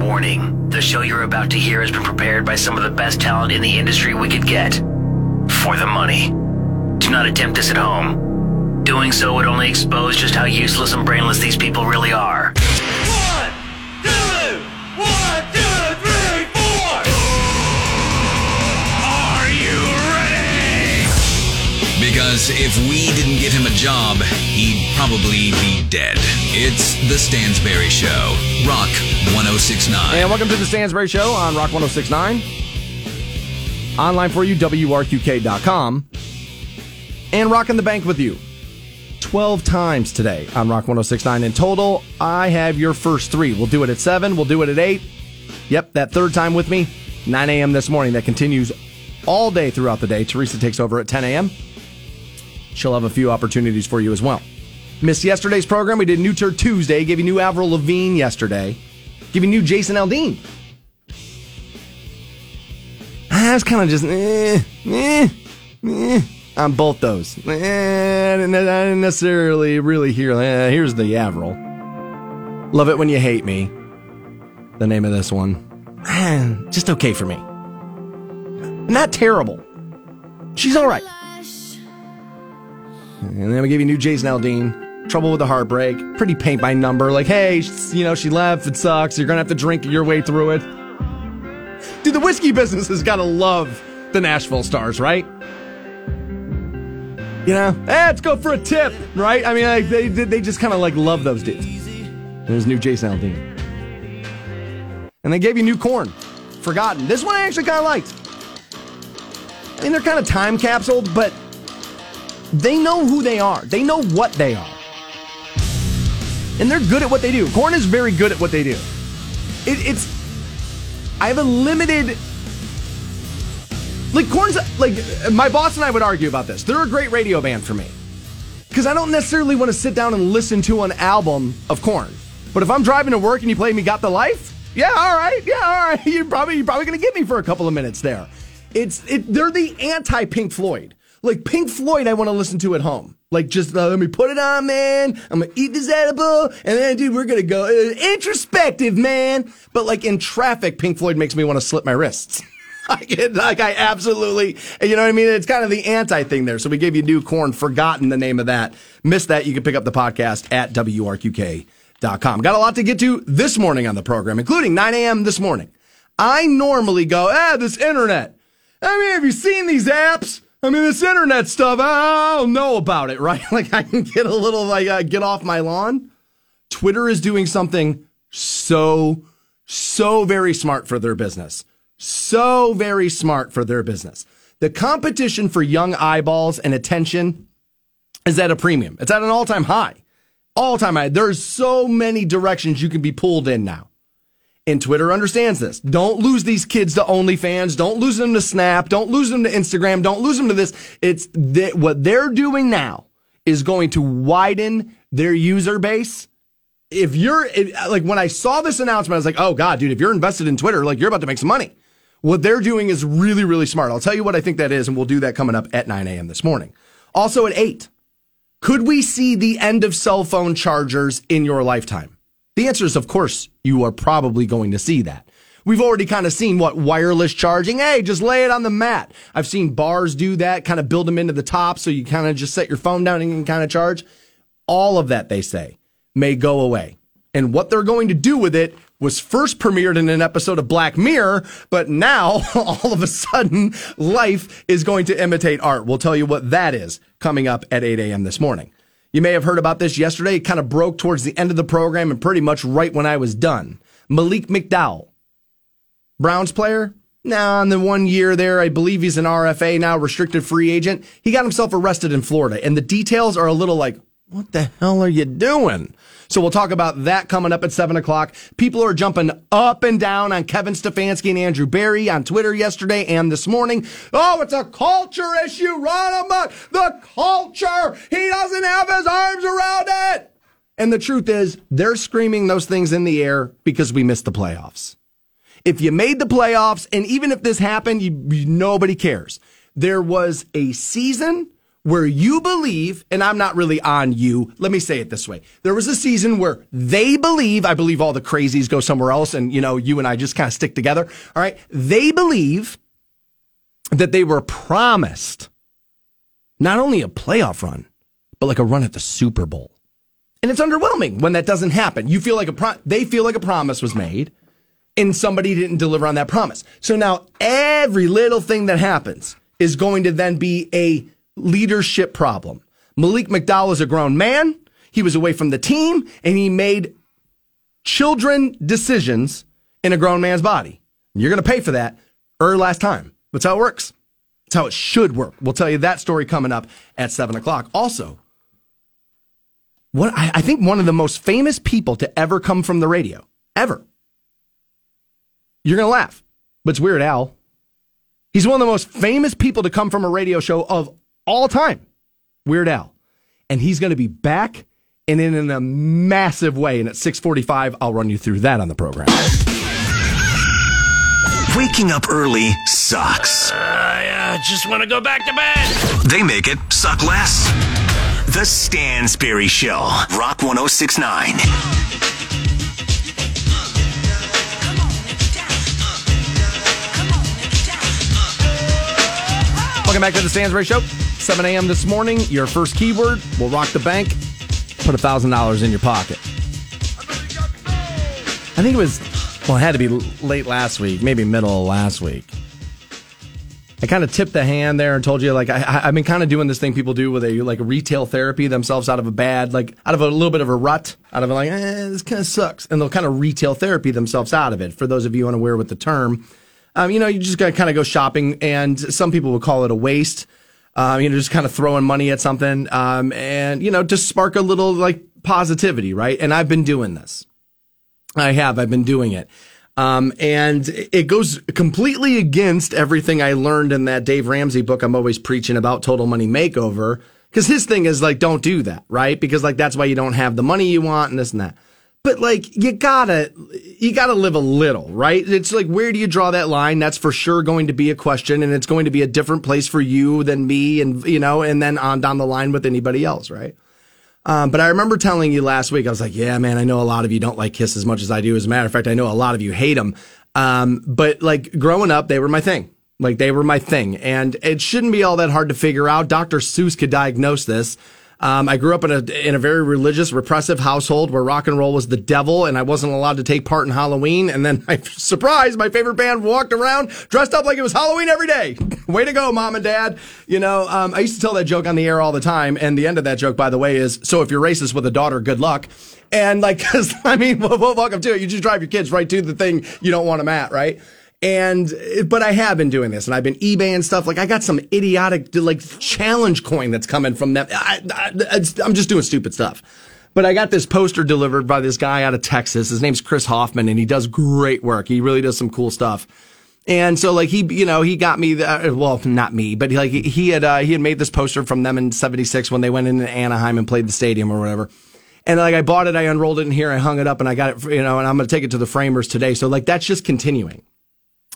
Warning the show you're about to hear has been prepared by some of the best talent in the industry we could get. For the money. Do not attempt this at home. Doing so would only expose just how useless and brainless these people really are. If we didn't give him a job, he'd probably be dead. It's The Stansberry Show, Rock 1069. And welcome to the Stansberry Show on Rock 1069. Online for you, WRQK.com. And rocking the bank with you 12 times today on Rock 1069. In total, I have your first three. We'll do it at 7, we'll do it at 8. Yep, that third time with me, 9 a.m. this morning. That continues all day throughout the day. Teresa takes over at 10 a.m. She'll have a few opportunities for you as well. Missed yesterday's program. We did New Tour Tuesday, gave you new Avril Lavigne yesterday, giving you new Jason Aldean. That's kind of just eh, eh, eh, on both those. Eh, I didn't I necessarily really hear. Eh, here's the Avril. Love it when you hate me. The name of this one. Just okay for me. Not terrible. She's all right. And then we give you new Jason Aldean. Trouble with the heartbreak. Pretty paint by number. Like, hey, you know, she left. It sucks. You're gonna have to drink your way through it. Dude, the whiskey business has gotta love the Nashville Stars, right? You know, eh, let's go for a tip, right? I mean, like, they they just kind of like love those dudes. There's new Jason Aldean, and they gave you new Korn, forgotten. This one I actually kind of liked. I mean, they're kind of time capsuled, but they know who they are. They know what they are. And they're good at what they do. Korn is very good at what they do. It, it's, I have a limited, like, Korn's, like, my boss and I would argue about this. They're a great radio band for me. Because I don't necessarily want to sit down and listen to an album of Korn. But if I'm driving to work and you play me Got the Life, yeah, all right, yeah, all right. You're probably, you're probably going to get me for a couple of minutes there. It's, it, they're the anti Pink Floyd. Like Pink Floyd, I want to listen to at home. Like just uh, let me put it on, man. I'm gonna eat this edible, and then dude, we're gonna go uh, introspective, man. But like in traffic, Pink Floyd makes me want to slit my wrists. it, like I absolutely, you know what I mean? It's kind of the anti thing there. So we gave you new Korn, forgotten the name of that. Missed that? You can pick up the podcast at wrqk.com. Got a lot to get to this morning on the program, including 9 a.m. this morning. I normally go, ah, this internet. I mean, have you seen these apps? I mean, this internet stuff, I don't know about it, right? Like, I can get a little, like, uh, get off my lawn. Twitter is doing something so, so very smart for their business. So very smart for their business. The competition for young eyeballs and attention is at a premium. It's at an all time high. All time high. There's so many directions you can be pulled in now. And Twitter understands this. Don't lose these kids to OnlyFans. Don't lose them to Snap. Don't lose them to Instagram. Don't lose them to this. It's what they're doing now is going to widen their user base. If you're if, like, when I saw this announcement, I was like, oh God, dude, if you're invested in Twitter, like, you're about to make some money. What they're doing is really, really smart. I'll tell you what I think that is, and we'll do that coming up at 9 a.m. this morning. Also at 8, could we see the end of cell phone chargers in your lifetime? The answer is, of course, you are probably going to see that. We've already kind of seen what wireless charging. Hey, just lay it on the mat. I've seen bars do that, kind of build them into the top so you kind of just set your phone down and you can kind of charge. All of that, they say, may go away. And what they're going to do with it was first premiered in an episode of Black Mirror, but now all of a sudden life is going to imitate art. We'll tell you what that is coming up at 8 a.m. this morning. You may have heard about this yesterday. It kind of broke towards the end of the program and pretty much right when I was done. Malik McDowell, Browns player. Now, in the one year there, I believe he's an RFA now, restricted free agent. He got himself arrested in Florida, and the details are a little like, what the hell are you doing? So we'll talk about that coming up at seven o'clock. People are jumping up and down on Kevin Stefanski and Andrew Berry on Twitter yesterday and this morning. Oh, it's a culture issue. Run amok. The culture. He doesn't have his arms around it. And the truth is, they're screaming those things in the air because we missed the playoffs. If you made the playoffs, and even if this happened, you, nobody cares. There was a season where you believe, and I'm not really on you. Let me say it this way. There was a season where they believe, I believe all the crazies go somewhere else and, you know, you and I just kind of stick together. All right. They believe that they were promised not only a playoff run, but like a run at the Super Bowl. And it's underwhelming when that doesn't happen. You feel like a pro- they feel like a promise was made and somebody didn't deliver on that promise. So now every little thing that happens is going to then be a leadership problem. Malik McDowell is a grown man. He was away from the team and he made children decisions in a grown man's body. You're going to pay for that or last time. That's how it works. That's how it should work. We'll tell you that story coming up at seven o'clock. Also, what I, I think one of the most famous people to ever come from the radio, ever. You're going to laugh, but it's Weird Al. He's one of the most famous people to come from a radio show of all time, Weird Al. And he's going to be back and in a massive way. And at 645, I'll run you through that on the program. Waking up early sucks. I uh, just want to go back to bed. They make it suck less. The Stansberry Show, Rock 1069. Welcome back to the Stansberry Show. 7 a.m. this morning. Your first keyword will rock the bank. Put $1,000 in your pocket. I think it was, well, it had to be late last week, maybe middle of last week. I kind of tipped the hand there and told you, like, I, I've been kind of doing this thing people do where they like retail therapy themselves out of a bad, like, out of a little bit of a rut, out of like, eh, this kind of sucks. And they'll kind of retail therapy themselves out of it. For those of you unaware with the term, um, you know, you just got to kind of go shopping, and some people would call it a waste. Um, you know, just kind of throwing money at something, um, and you know, just spark a little like positivity, right? And I've been doing this. I have. I've been doing it. Um, and it goes completely against everything I learned in that Dave Ramsey book I'm always preaching about Total Money Makeover. Cause his thing is like, don't do that, right? Because like, that's why you don't have the money you want and this and that. But like, you gotta, you gotta live a little, right? It's like, where do you draw that line? That's for sure going to be a question and it's going to be a different place for you than me and, you know, and then on down the line with anybody else, right? Um, but I remember telling you last week, I was like, yeah, man, I know a lot of you don't like Kiss as much as I do. As a matter of fact, I know a lot of you hate them. Um, but like growing up, they were my thing. Like they were my thing. And it shouldn't be all that hard to figure out. Dr. Seuss could diagnose this. Um, I grew up in a in a very religious, repressive household where rock and roll was the devil, and I wasn't allowed to take part in Halloween. And then, I surprise, my favorite band walked around dressed up like it was Halloween every day. Way to go, mom and dad! You know, um, I used to tell that joke on the air all the time, and the end of that joke, by the way, is so if you're racist with a daughter, good luck. And like, cause I mean, well, welcome to it. You just drive your kids right to the thing you don't want them at, right? And, but I have been doing this and I've been eBay and stuff. Like I got some idiotic, like challenge coin that's coming from them. I, I, I'm just doing stupid stuff. But I got this poster delivered by this guy out of Texas. His name's Chris Hoffman and he does great work. He really does some cool stuff. And so like he, you know, he got me, the, well, not me, but like he had, uh, he had made this poster from them in 76 when they went into Anaheim and played the stadium or whatever. And like I bought it, I unrolled it in here, I hung it up and I got it, you know, and I'm going to take it to the framers today. So like that's just continuing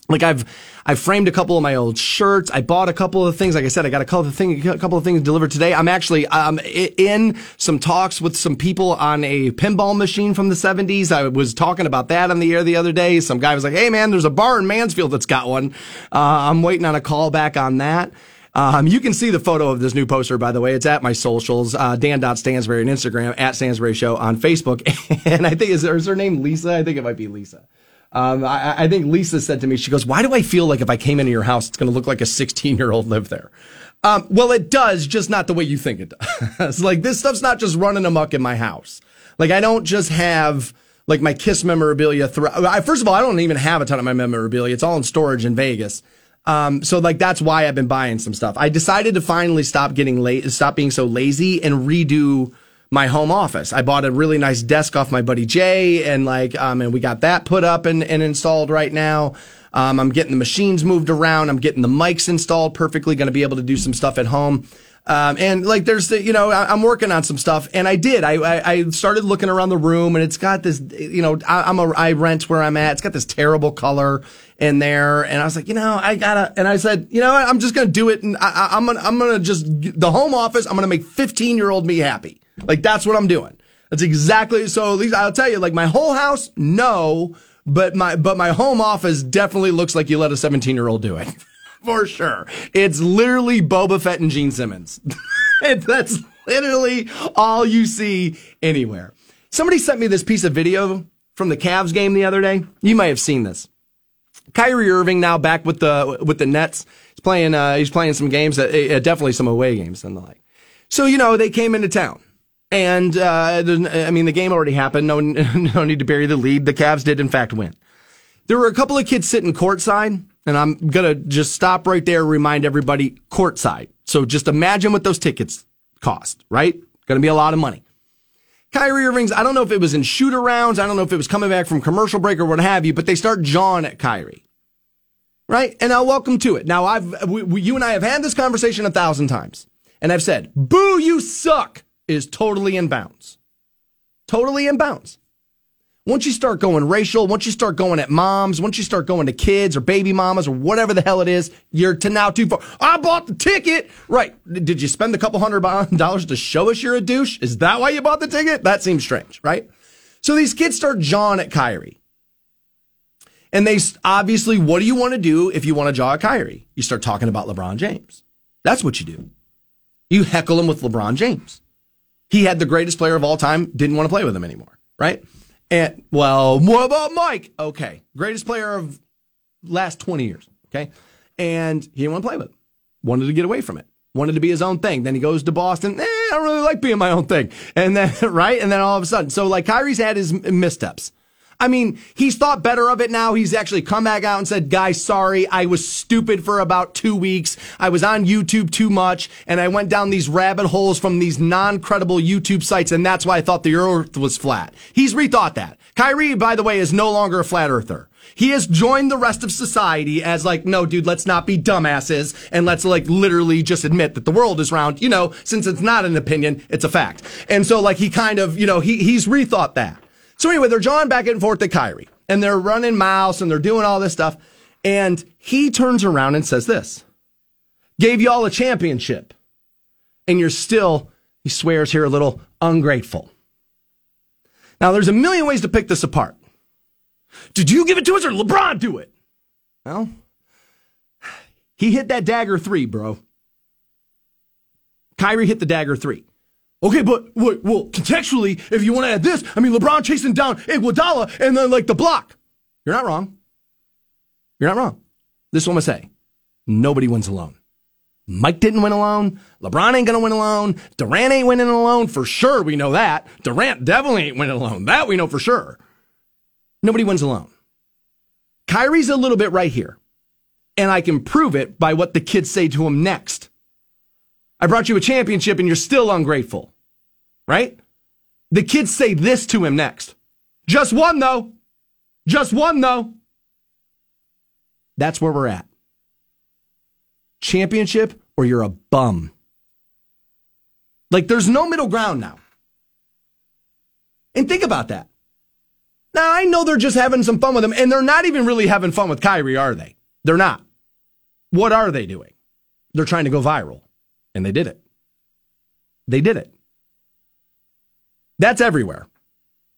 like I've I've framed a couple of my old shirts. I bought a couple of things. Like I said, I got a couple of things a couple of things delivered today. I'm actually um in some talks with some people on a pinball machine from the 70s. I was talking about that on the air the other day. Some guy was like, "Hey man, there's a bar in Mansfield that's got one." Uh, I'm waiting on a call back on that. Um, you can see the photo of this new poster, by the way. It's at my socials, uh, Dan.Stansberry on Instagram, at Stansberry Show on Facebook. and I think, is, is her name Lisa? I think it might be Lisa. Um, I, I, think Lisa said to me, she goes, why do I feel like if I came into your house, it's going to look like a 16 year old lived there? Um, well, it does, just not the way you think it does. like this stuff's not just running amok in my house. Like I don't just have like my Kiss memorabilia. I, first of all, I don't even have a ton of my memorabilia. It's all in storage in Vegas. Um, so like that's why I've been buying some stuff. I decided to finally stop getting late, stop being so lazy and redo my home office. I bought a really nice desk off my buddy Jay and like, um, and we got that put up and, and installed right now. Um, I'm getting the machines moved around. I'm getting the mics installed perfectly. Going to be able to do some stuff at home. Um, and like, there's, the, you know, I, am working on some stuff, and I did. I, I, I started looking around the room, and it's got this, you know, I, I'm a, I rent where I'm at. It's got this terrible color in there, and I was like, you know, I gotta. And I said, you know, what? I'm just gonna do it, and I, I'm gonna, I'm gonna just the home office. I'm gonna make 15 year old me happy. Like that's what I'm doing. That's exactly. So at least I'll tell you, like my whole house, no, but my but my home office definitely looks like you let a 17 year old do it. For sure. It's literally Boba Fett and Gene Simmons. that's literally all you see anywhere. Somebody sent me this piece of video from the Cavs game the other day. You might have seen this. Kyrie Irving now back with the with the Nets. He's playing uh, he's playing some games, uh, uh, definitely some away games and the like. So you know they came into town, and uh, I mean the game already happened. No no need to bury the lead. The Cavs did in fact win. There were a couple of kids sitting courtside, and I'm gonna just stop right there. Remind everybody courtside. So just imagine what those tickets cost. Right, to be a lot of money. Kyrie Irving's, I don't know if it was in shoot arounds, I don't know if it was coming back from commercial break or what have you, but they start jawing at Kyrie. Right? And now welcome to it. Now I've, we, we, you and I have had this conversation a thousand times. And I've said, boo, you suck is totally in bounds. Totally in bounds. Once you start going racial, once you start going at moms, once you start going to kids or baby mamas or whatever the hell it is, you're to now too far. I bought the ticket. Right. Did you spend a couple hundred dollars to show us you're a douche? Is that why you bought the ticket? That seems strange, right? So these kids start jawing at Kyrie. And they obviously, what do you want to do if you want to jaw at Kyrie? You start talking about LeBron James. That's what you do. You heckle him with LeBron James. He had the greatest player of all time, didn't want to play with him anymore, right? And well, what about Mike? Okay, greatest player of last 20 years. Okay. And he didn't want to play with him. Wanted to get away from it. Wanted to be his own thing. Then he goes to Boston. Eh, I don't really like being my own thing. And then, right? And then all of a sudden, so like Kyrie's had his missteps. I mean, he's thought better of it now. He's actually come back out and said, guys, sorry. I was stupid for about two weeks. I was on YouTube too much and I went down these rabbit holes from these non-credible YouTube sites. And that's why I thought the earth was flat. He's rethought that. Kyrie, by the way, is no longer a flat earther. He has joined the rest of society as like, no, dude, let's not be dumbasses and let's like literally just admit that the world is round, you know, since it's not an opinion, it's a fact. And so like he kind of, you know, he, he's rethought that. So anyway, they're jawing back and forth to Kyrie and they're running miles and they're doing all this stuff. And he turns around and says this, gave y'all a championship and you're still, he swears here a little ungrateful. Now there's a million ways to pick this apart. Did you give it to us or LeBron do it? Well, he hit that dagger three, bro. Kyrie hit the dagger three. Okay, but wait, well, contextually, if you want to add this, I mean, LeBron chasing down Iguodala and then like the block. You're not wrong. You're not wrong. This is what I'm gonna say. Nobody wins alone. Mike didn't win alone. LeBron ain't gonna win alone. Durant ain't winning alone for sure. We know that. Durant definitely ain't winning alone. That we know for sure. Nobody wins alone. Kyrie's a little bit right here. And I can prove it by what the kids say to him next. I brought you a championship and you're still ungrateful right? The kids say this to him next. Just one, though. Just one, though. That's where we're at. Championship or you're a bum. Like, there's no middle ground now. And think about that. Now, I know they're just having some fun with him, and they're not even really having fun with Kyrie, are they? They're not. What are they doing? They're trying to go viral, and they did it. They did it. That's everywhere.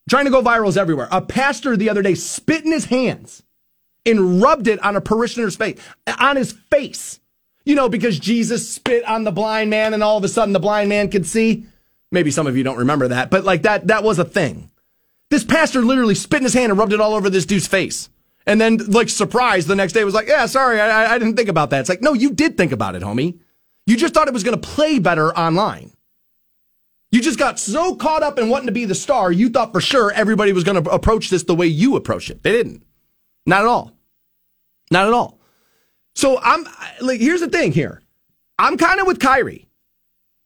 Trying to go viral is everywhere. A pastor the other day spit in his hands and rubbed it on a parishioner's face, on his face. You know, because Jesus spit on the blind man and all of a sudden the blind man could see. Maybe some of you don't remember that, but like that, that was a thing. This pastor literally spit in his hand and rubbed it all over this dude's face. And then, like, surprised the next day was like, yeah, sorry, I, I didn't think about that. It's like, no, you did think about it, homie. You just thought it was going to play better online. You just got so caught up in wanting to be the star, you thought for sure everybody was going to approach this the way you approach it. They didn't. Not at all. Not at all. So I'm like, here's the thing here. I'm kind of with Kyrie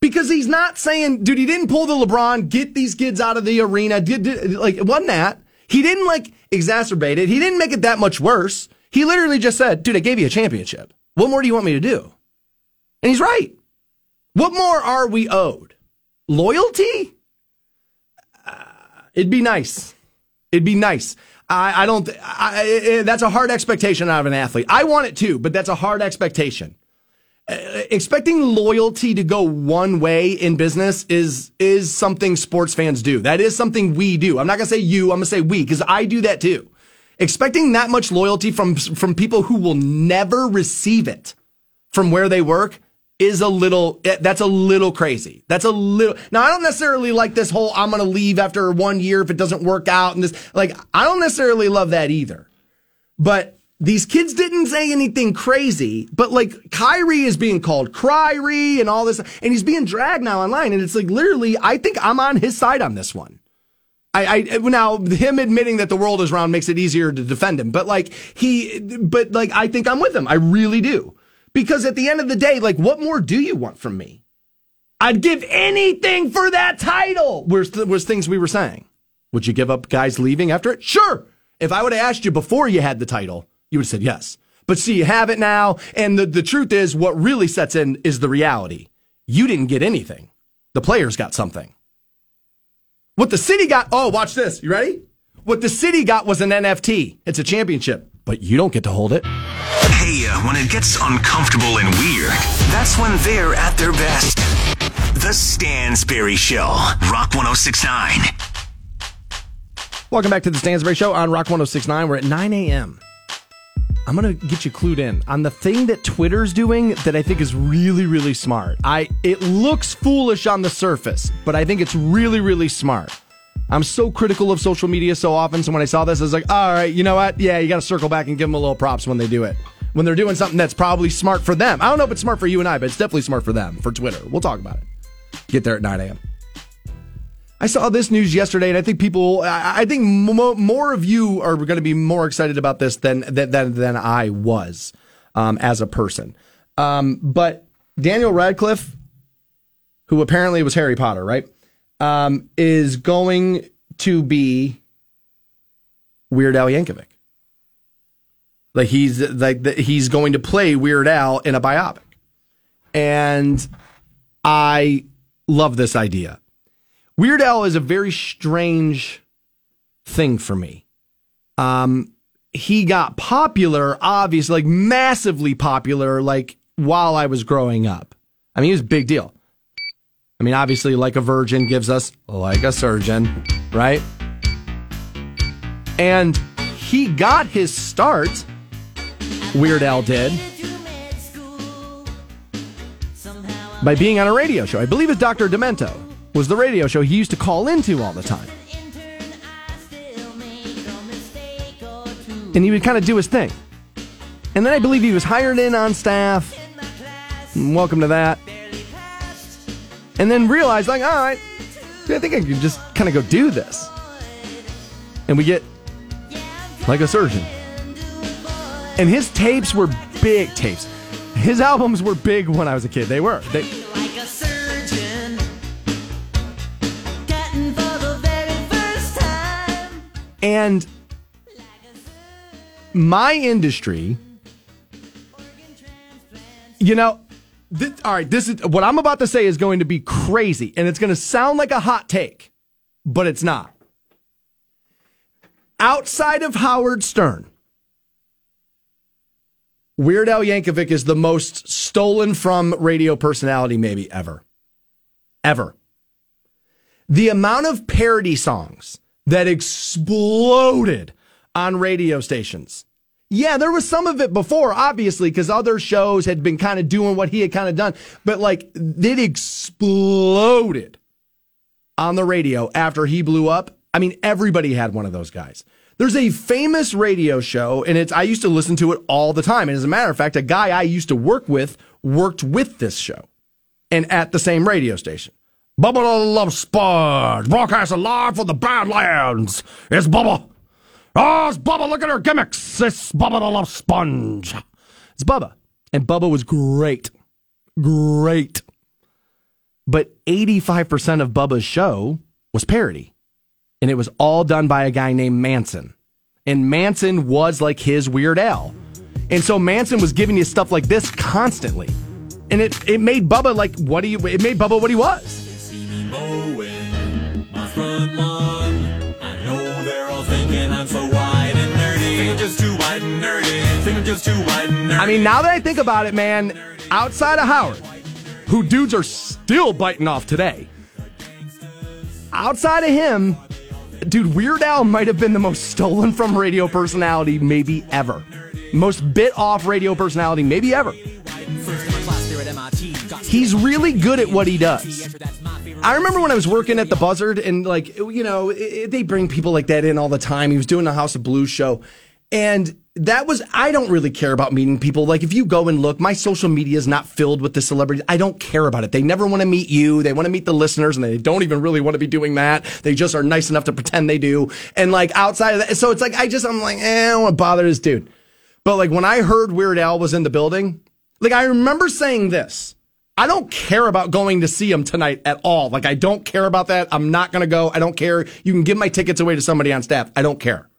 because he's not saying, dude, he didn't pull the LeBron, get these kids out of the arena. Did, did, like, it wasn't that. He didn't like exacerbate it. He didn't make it that much worse. He literally just said, dude, I gave you a championship. What more do you want me to do? And he's right. What more are we owed? Loyalty? Uh, it'd be nice. It'd be nice. I, I don't. I, I, that's a hard expectation out of an athlete. I want it too, but that's a hard expectation. Uh, expecting loyalty to go one way in business is is something sports fans do. That is something we do. I'm not gonna say you. I'm gonna say we because I do that too. Expecting that much loyalty from from people who will never receive it from where they work is a little eh, that's a little crazy. That's a little now I don't necessarily like this whole I'm gonna leave after one year if it doesn't work out and this like I don't necessarily love that either. But these kids didn't say anything crazy, but like Kyrie is being called Kyrie and all this, and he's being dragged now online. And it's like literally, I think I'm on his side on this one. I, I now him admitting that the world is round makes it easier to defend him, but like he, but like I think I'm with him. I really do. Because at the end of the day, like, what more do you want from me? I'd give anything for that title. Was, was things we were saying. Would you give up guys leaving after it? Sure. If I would have asked you before you had the title, you would have said yes. But see, you have it now. And the, the truth is, what really sets in is the reality. You didn't get anything. The players got something. What the city got, oh, watch this. You ready? What the city got was an NFT. It's a championship, but you don't get to hold it. Hey, uh, when it gets uncomfortable and weird, that's when they're at their best. The Stansberry Show, Rock 1069. Welcome back to the Stansberry Show on Rock 1069. We're at 9 a.m. I'm going to get you clued in on the thing that Twitter's doing that I think is really, really smart. I It looks foolish on the surface, but I think it's really, really smart. I'm so critical of social media so often. So when I saw this, I was like, all right, you know what? Yeah, you got to circle back and give them a little props when they do it. When they're doing something that's probably smart for them. I don't know if it's smart for you and I, but it's definitely smart for them, for Twitter. We'll talk about it. Get there at 9 a.m. I saw this news yesterday, and I think people, I think more of you are going to be more excited about this than than than I was um, as a person. Um, but Daniel Radcliffe, who apparently was Harry Potter, right, um, is going to be Weird Al Yankovic. Like he's like the, he's going to play Weird Al in a biopic, and I love this idea. Weird Al is a very strange thing for me. Um, he got popular, obviously, like massively popular, like while I was growing up. I mean, he was a big deal. I mean, obviously, like a virgin gives us like a surgeon, right? And he got his start, Weird Al did, by being on a radio show. I believe it's Dr. Demento was the radio show he used to call into all the time. And he would kind of do his thing. And then I believe he was hired in on staff. Welcome to that. And then realized, like, all right, I think I can just kind of go do this. And we get like a surgeon. And his tapes were big tapes. His albums were big when I was a kid. They were. They, And my industry, you know, this, all right, this is what I'm about to say is going to be crazy and it's going to sound like a hot take, but it's not. Outside of Howard Stern, Weird Al Yankovic is the most stolen from radio personality maybe ever. Ever. The amount of parody songs that exploded on radio stations. Yeah, there was some of it before, obviously, because other shows had been kind of doing what he had kind of done, but like it exploded on the radio after he blew up. I mean, everybody had one of those guys. There's a famous radio show, and it's I used to listen to it all the time. And as a matter of fact, a guy I used to work with worked with this show and at the same radio station. Bubba Love Sponge, broadcasting live from the Badlands. It's Bubba. Oh, it's Bubba. Look at her gimmicks. It's Bubba the Love Sponge. It's Bubba. And Bubba was great. Great. But 85% of Bubba's show was parody. And it was all done by a guy named Manson. And Manson was like his Weird Al. And so Manson was giving you stuff like this constantly. and it it made Bubba like what he it made Bubba what he was. I mean, now that I think about it, man, outside of Howard, who dudes are still biting off today, outside of him, dude, Weird Al might have been the most stolen from radio personality maybe ever. Most bit off radio personality maybe ever. He's really good at what he does. I remember when I was working at the Buzzard, and like you know, it, they bring people like that in all the time. He was doing the House of Blues show, and that was I don't really care about meeting people. Like if you go and look, my social media is not filled with the celebrities. I don't care about it. They never want to meet you. They want to meet the listeners, and they don't even really want to be doing that. They just are nice enough to pretend they do. And like outside of that, so it's like I just I'm like, eh, I don't want to bother this dude. But like when I heard Weird Al was in the building, like I remember saying this. I don't care about going to see him tonight at all. Like I don't care about that. I'm not going to go. I don't care. You can give my tickets away to somebody on staff. I don't care.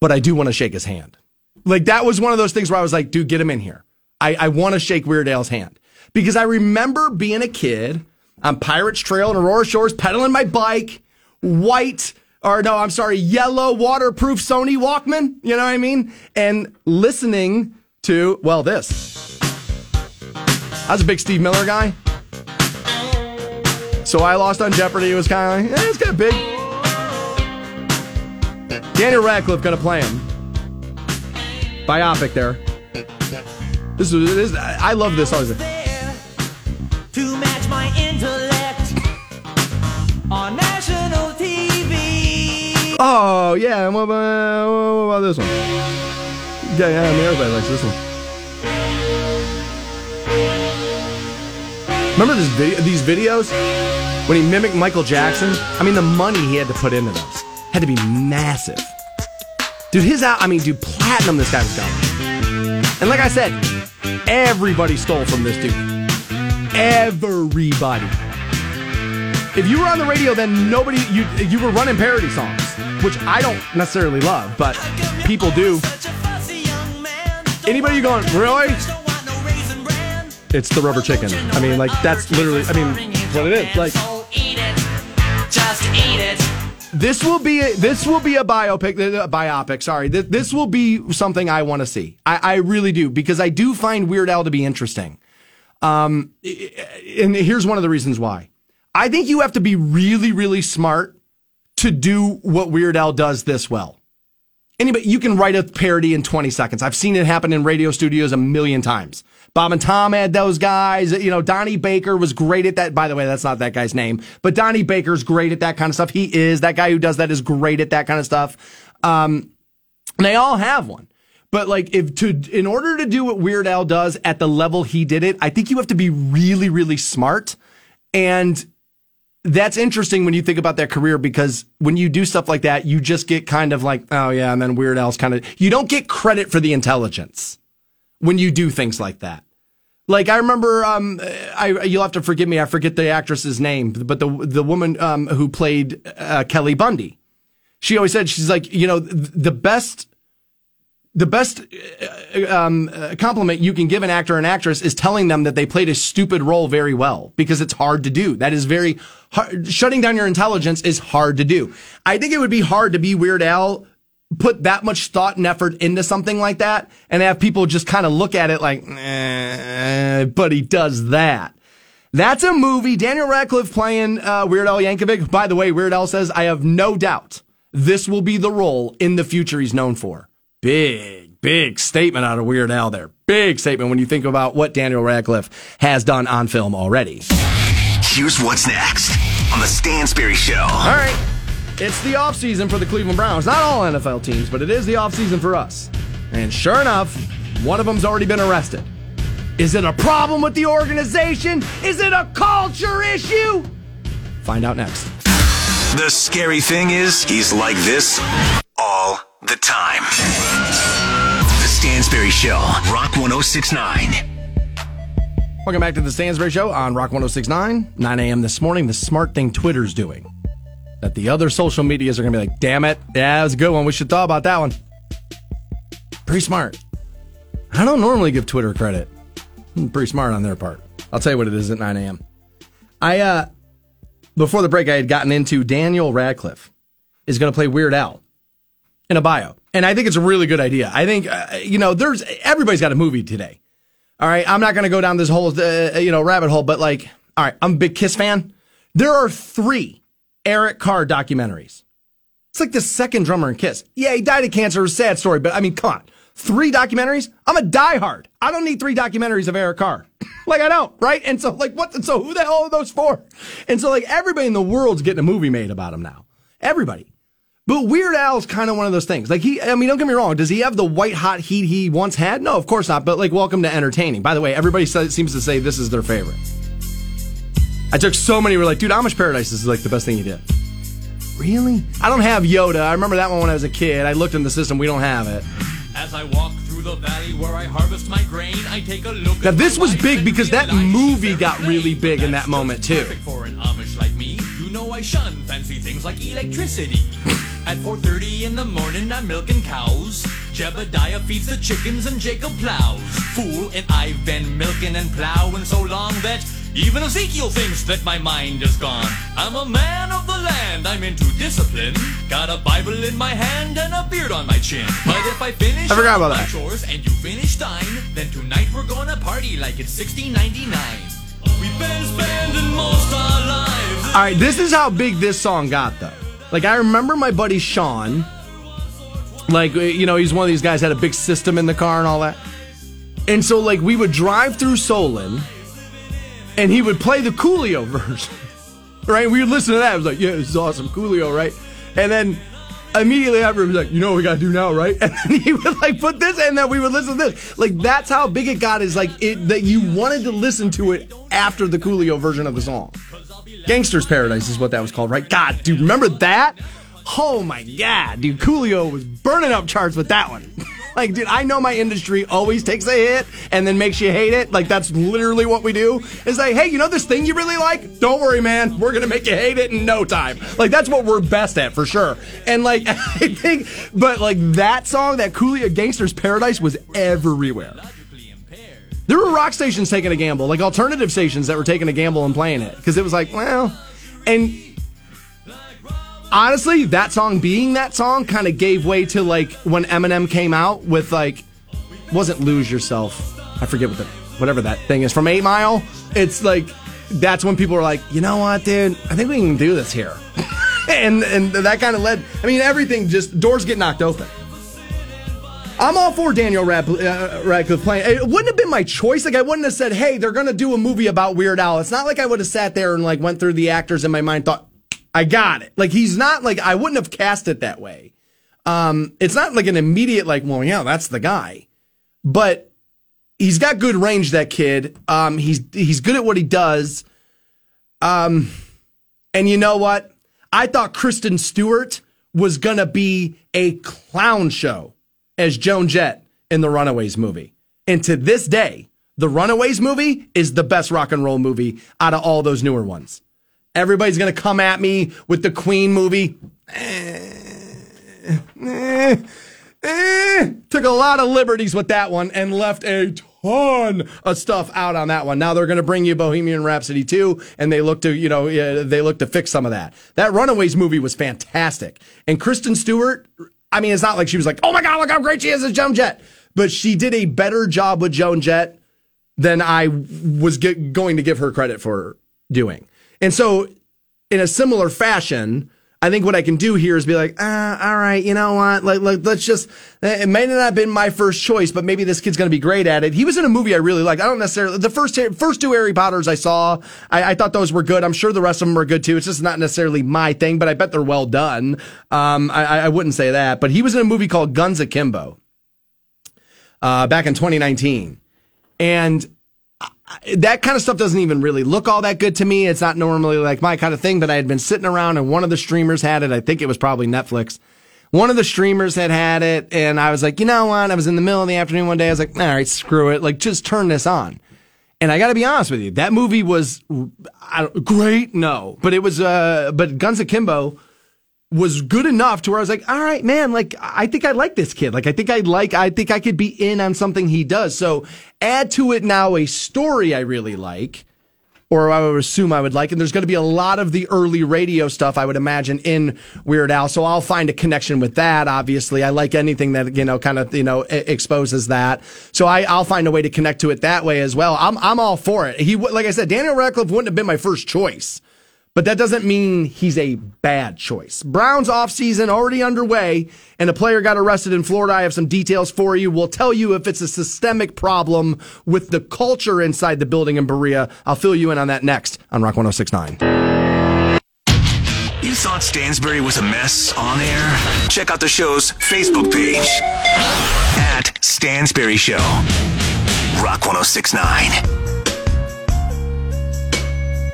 But I do want to shake his hand. Like that was one of those things where I was like, dude, get him in here. I, I want to shake Weird Al's hand. Because I remember being a kid on Pirates Trail in Aurora Shores, pedaling my bike, white or no, I'm sorry, yellow waterproof Sony Walkman, you know what I mean? And listening to, well, this. I was a big Steve Miller guy. So I lost on Jeopardy. It was kind of like, eh, it's kind of big. Daniel Radcliffe gonna play him. Biopic there. This is this. I love this song. to match my intellect on national TV. Oh yeah, what about, what about this one? Yeah, yeah, I mean everybody likes this one. Remember this video, these videos when he mimicked Michael Jackson? I mean, the money he had to put into those had to be massive. Dude, his out. I mean, dude, platinum. This guy was going. And like I said, everybody stole from this dude. Everybody. If you were on the radio, then nobody you you were running parody songs, which I don't necessarily love, but people do. Anybody going really? It's the rubber chicken. I mean, like that's literally. I mean, what it is. Like. Just eat it. This will be a, this will be a biopic, a biopic. Sorry, Th- this will be something I want to see. I, I really do because I do find Weird Al to be interesting. Um, and here's one of the reasons why. I think you have to be really, really smart to do what Weird Al does this well. Anybody, you can write a parody in 20 seconds. I've seen it happen in radio studios a million times. Bob and Tom had those guys. You know, Donnie Baker was great at that. By the way, that's not that guy's name, but Donnie Baker's great at that kind of stuff. He is. That guy who does that is great at that kind of stuff. Um, they all have one. But like, if to, in order to do what Weird Al does at the level he did it, I think you have to be really, really smart. And that's interesting when you think about that career because when you do stuff like that, you just get kind of like, oh yeah, and then Weird Al's kind of, you don't get credit for the intelligence when you do things like that. Like I remember, um, I you'll have to forgive me, I forget the actress's name, but the the woman um, who played uh, Kelly Bundy, she always said she's like, you know, the best the best uh, um, uh, compliment you can give an actor or an actress is telling them that they played a stupid role very well because it's hard to do. That is very hard. Shutting down your intelligence is hard to do. I think it would be hard to be Weird Al, put that much thought and effort into something like that, and have people just kind of look at it like, eh, but he does that. That's a movie. Daniel Radcliffe playing uh, Weird Al Yankovic. By the way, Weird Al says, I have no doubt this will be the role in the future he's known for. Big, big statement out of Weird Al there. Big statement when you think about what Daniel Radcliffe has done on film already. Here's what's next on the Stansberry Show. All right. It's the offseason for the Cleveland Browns. Not all NFL teams, but it is the offseason for us. And sure enough, one of them's already been arrested. Is it a problem with the organization? Is it a culture issue? Find out next. The scary thing is, he's like this all the time. The Stansberry Show, Rock 1069. Welcome back to the Stansberry Show on Rock 1069, 9 a.m. this morning. The smart thing Twitter's doing that the other social medias are going to be like, damn it. Yeah, that was a good one. We should thought about that one. Pretty smart. I don't normally give Twitter credit. Pretty smart on their part. I'll tell you what it is at 9 a.m. I, uh, before the break, I had gotten into Daniel Radcliffe is going to play Weird Al in a bio. And I think it's a really good idea. I think, uh, you know, there's, everybody's got a movie today. All right. I'm not going to go down this whole, uh, you know, rabbit hole, but like, all right, I'm a big Kiss fan. There are three Eric Carr documentaries. It's like the second drummer in Kiss. Yeah, he died of cancer. A sad story, but I mean, come on. Three documentaries? I'm a diehard. I don't need three documentaries of Eric Carr. like, I don't, right? And so, like, what? So, who the hell are those for? And so, like, everybody in the world's getting a movie made about him now. Everybody. But Weird Al's kind of one of those things. Like, he, I mean, don't get me wrong. Does he have the white hot heat he once had? No, of course not. But, like, welcome to entertaining. By the way, everybody seems to say this is their favorite. I took so many We're like, dude, Amish Paradise is like the best thing you did. Really? I don't have Yoda. I remember that one when I was a kid. I looked in the system. We don't have it. As I walk through the valley where I harvest my grain, I take a look. Now, at this my was big because that movie got very really big in that moment, too. Perfect for an Amish like me. You know I shun fancy things like electricity. At 4:30 in the morning, I'm milking cows. Jebediah feeds the chickens and Jacob plows. Fool, and I've been milking and plowing so long that even Ezekiel thinks that my mind is gone. I'm a man of the land, I'm into discipline. Got a Bible in my hand and a beard on my chin. But if I finish I forgot about that. chores and you finish thine, then tonight we're gonna party like it's 1699. We've been spending most our lives. All right, this is how big this song got, though. Like, I remember my buddy Sean. Like, uh, you know, he's one of these guys that had a big system in the car and all that. And so, like, we would drive through Solon, and he would play the Coolio version, right? We would listen to that. It was like, yeah, this is awesome, Coolio, right? And then immediately after, he was like, you know what we gotta do now, right? And then he would like put this, and then we would listen to this. Like, that's how big it got. Is like it that you wanted to listen to it after the Coolio version of the song. Gangster's Paradise is what that was called, right? God, dude, remember that? Oh my god, dude, Coolio was burning up charts with that one. like, dude, I know my industry always takes a hit and then makes you hate it. Like, that's literally what we do. It's like, hey, you know this thing you really like? Don't worry, man. We're gonna make you hate it in no time. Like, that's what we're best at for sure. And like, I think, but like that song, that Coolio Gangster's Paradise was everywhere. There were rock stations taking a gamble, like alternative stations that were taking a gamble and playing it because it was like, well, and honestly, that song being that song kind of gave way to like when Eminem came out with like, wasn't lose yourself. I forget what the whatever that thing is from Eight Mile. It's like that's when people were like, you know what, dude, I think we can do this here, and and that kind of led. I mean, everything just doors get knocked open. I'm all for Daniel Rad- uh, Radcliffe playing. It wouldn't have been my choice. Like I wouldn't have said, "Hey, they're gonna do a movie about Weird Al." It's not like I would have sat there and like went through the actors in my mind, thought, "I got it." Like he's not like I wouldn't have cast it that way. Um, it's not like an immediate like, "Well, yeah, that's the guy," but he's got good range. That kid. Um, he's he's good at what he does. Um, and you know what? I thought Kristen Stewart was gonna be a clown show as Joan Jett in the Runaways movie. And to this day, the Runaways movie is the best rock and roll movie out of all those newer ones. Everybody's gonna come at me with the Queen movie. Eh, eh, eh. Took a lot of liberties with that one and left a ton of stuff out on that one. Now they're going to bring you Bohemian Rhapsody 2 and they look to, you know, they look to fix some of that. That Runaways movie was fantastic. And Kristen Stewart, I mean, it's not like she was like, "Oh my god, look how great she is as Joan Jett." But she did a better job with Joan Jett than I was ge- going to give her credit for doing. And so, in a similar fashion, I think what I can do here is be like, ah, all right, you know what? Like, like let's just. It may not have been my first choice, but maybe this kid's going to be great at it. He was in a movie I really liked. I don't necessarily the first first two Harry Potters I saw. I, I thought those were good. I'm sure the rest of them are good too. It's just not necessarily my thing, but I bet they're well done. Um, I, I wouldn't say that, but he was in a movie called Guns Akimbo, uh, back in 2019, and that kind of stuff doesn't even really look all that good to me. It's not normally like my kind of thing, but I had been sitting around and one of the streamers had it. I think it was probably Netflix. One of the streamers had had it and I was like, you know what? I was in the middle of the afternoon one day. I was like, all right, screw it. Like just turn this on. And I got to be honest with you, that movie was great. No, but it was, uh, but Guns Akimbo was good enough to where I was like, all right, man, like I think I like this kid. Like I think I'd like, I think I could be in on something he does. So add to it now a story I really like, or I would assume I would like, and there's going to be a lot of the early radio stuff I would imagine in Weird Al. So I'll find a connection with that. Obviously, I like anything that you know kind of you know exposes that. So I, I'll find a way to connect to it that way as well. I'm I'm all for it. He like I said, Daniel Radcliffe wouldn't have been my first choice. But that doesn't mean he's a bad choice. Browns offseason already underway, and a player got arrested in Florida. I have some details for you. We'll tell you if it's a systemic problem with the culture inside the building in Berea. I'll fill you in on that next on Rock 1069. You thought Stansberry was a mess on air? Check out the show's Facebook page at Stansberry Show. Rock 1069.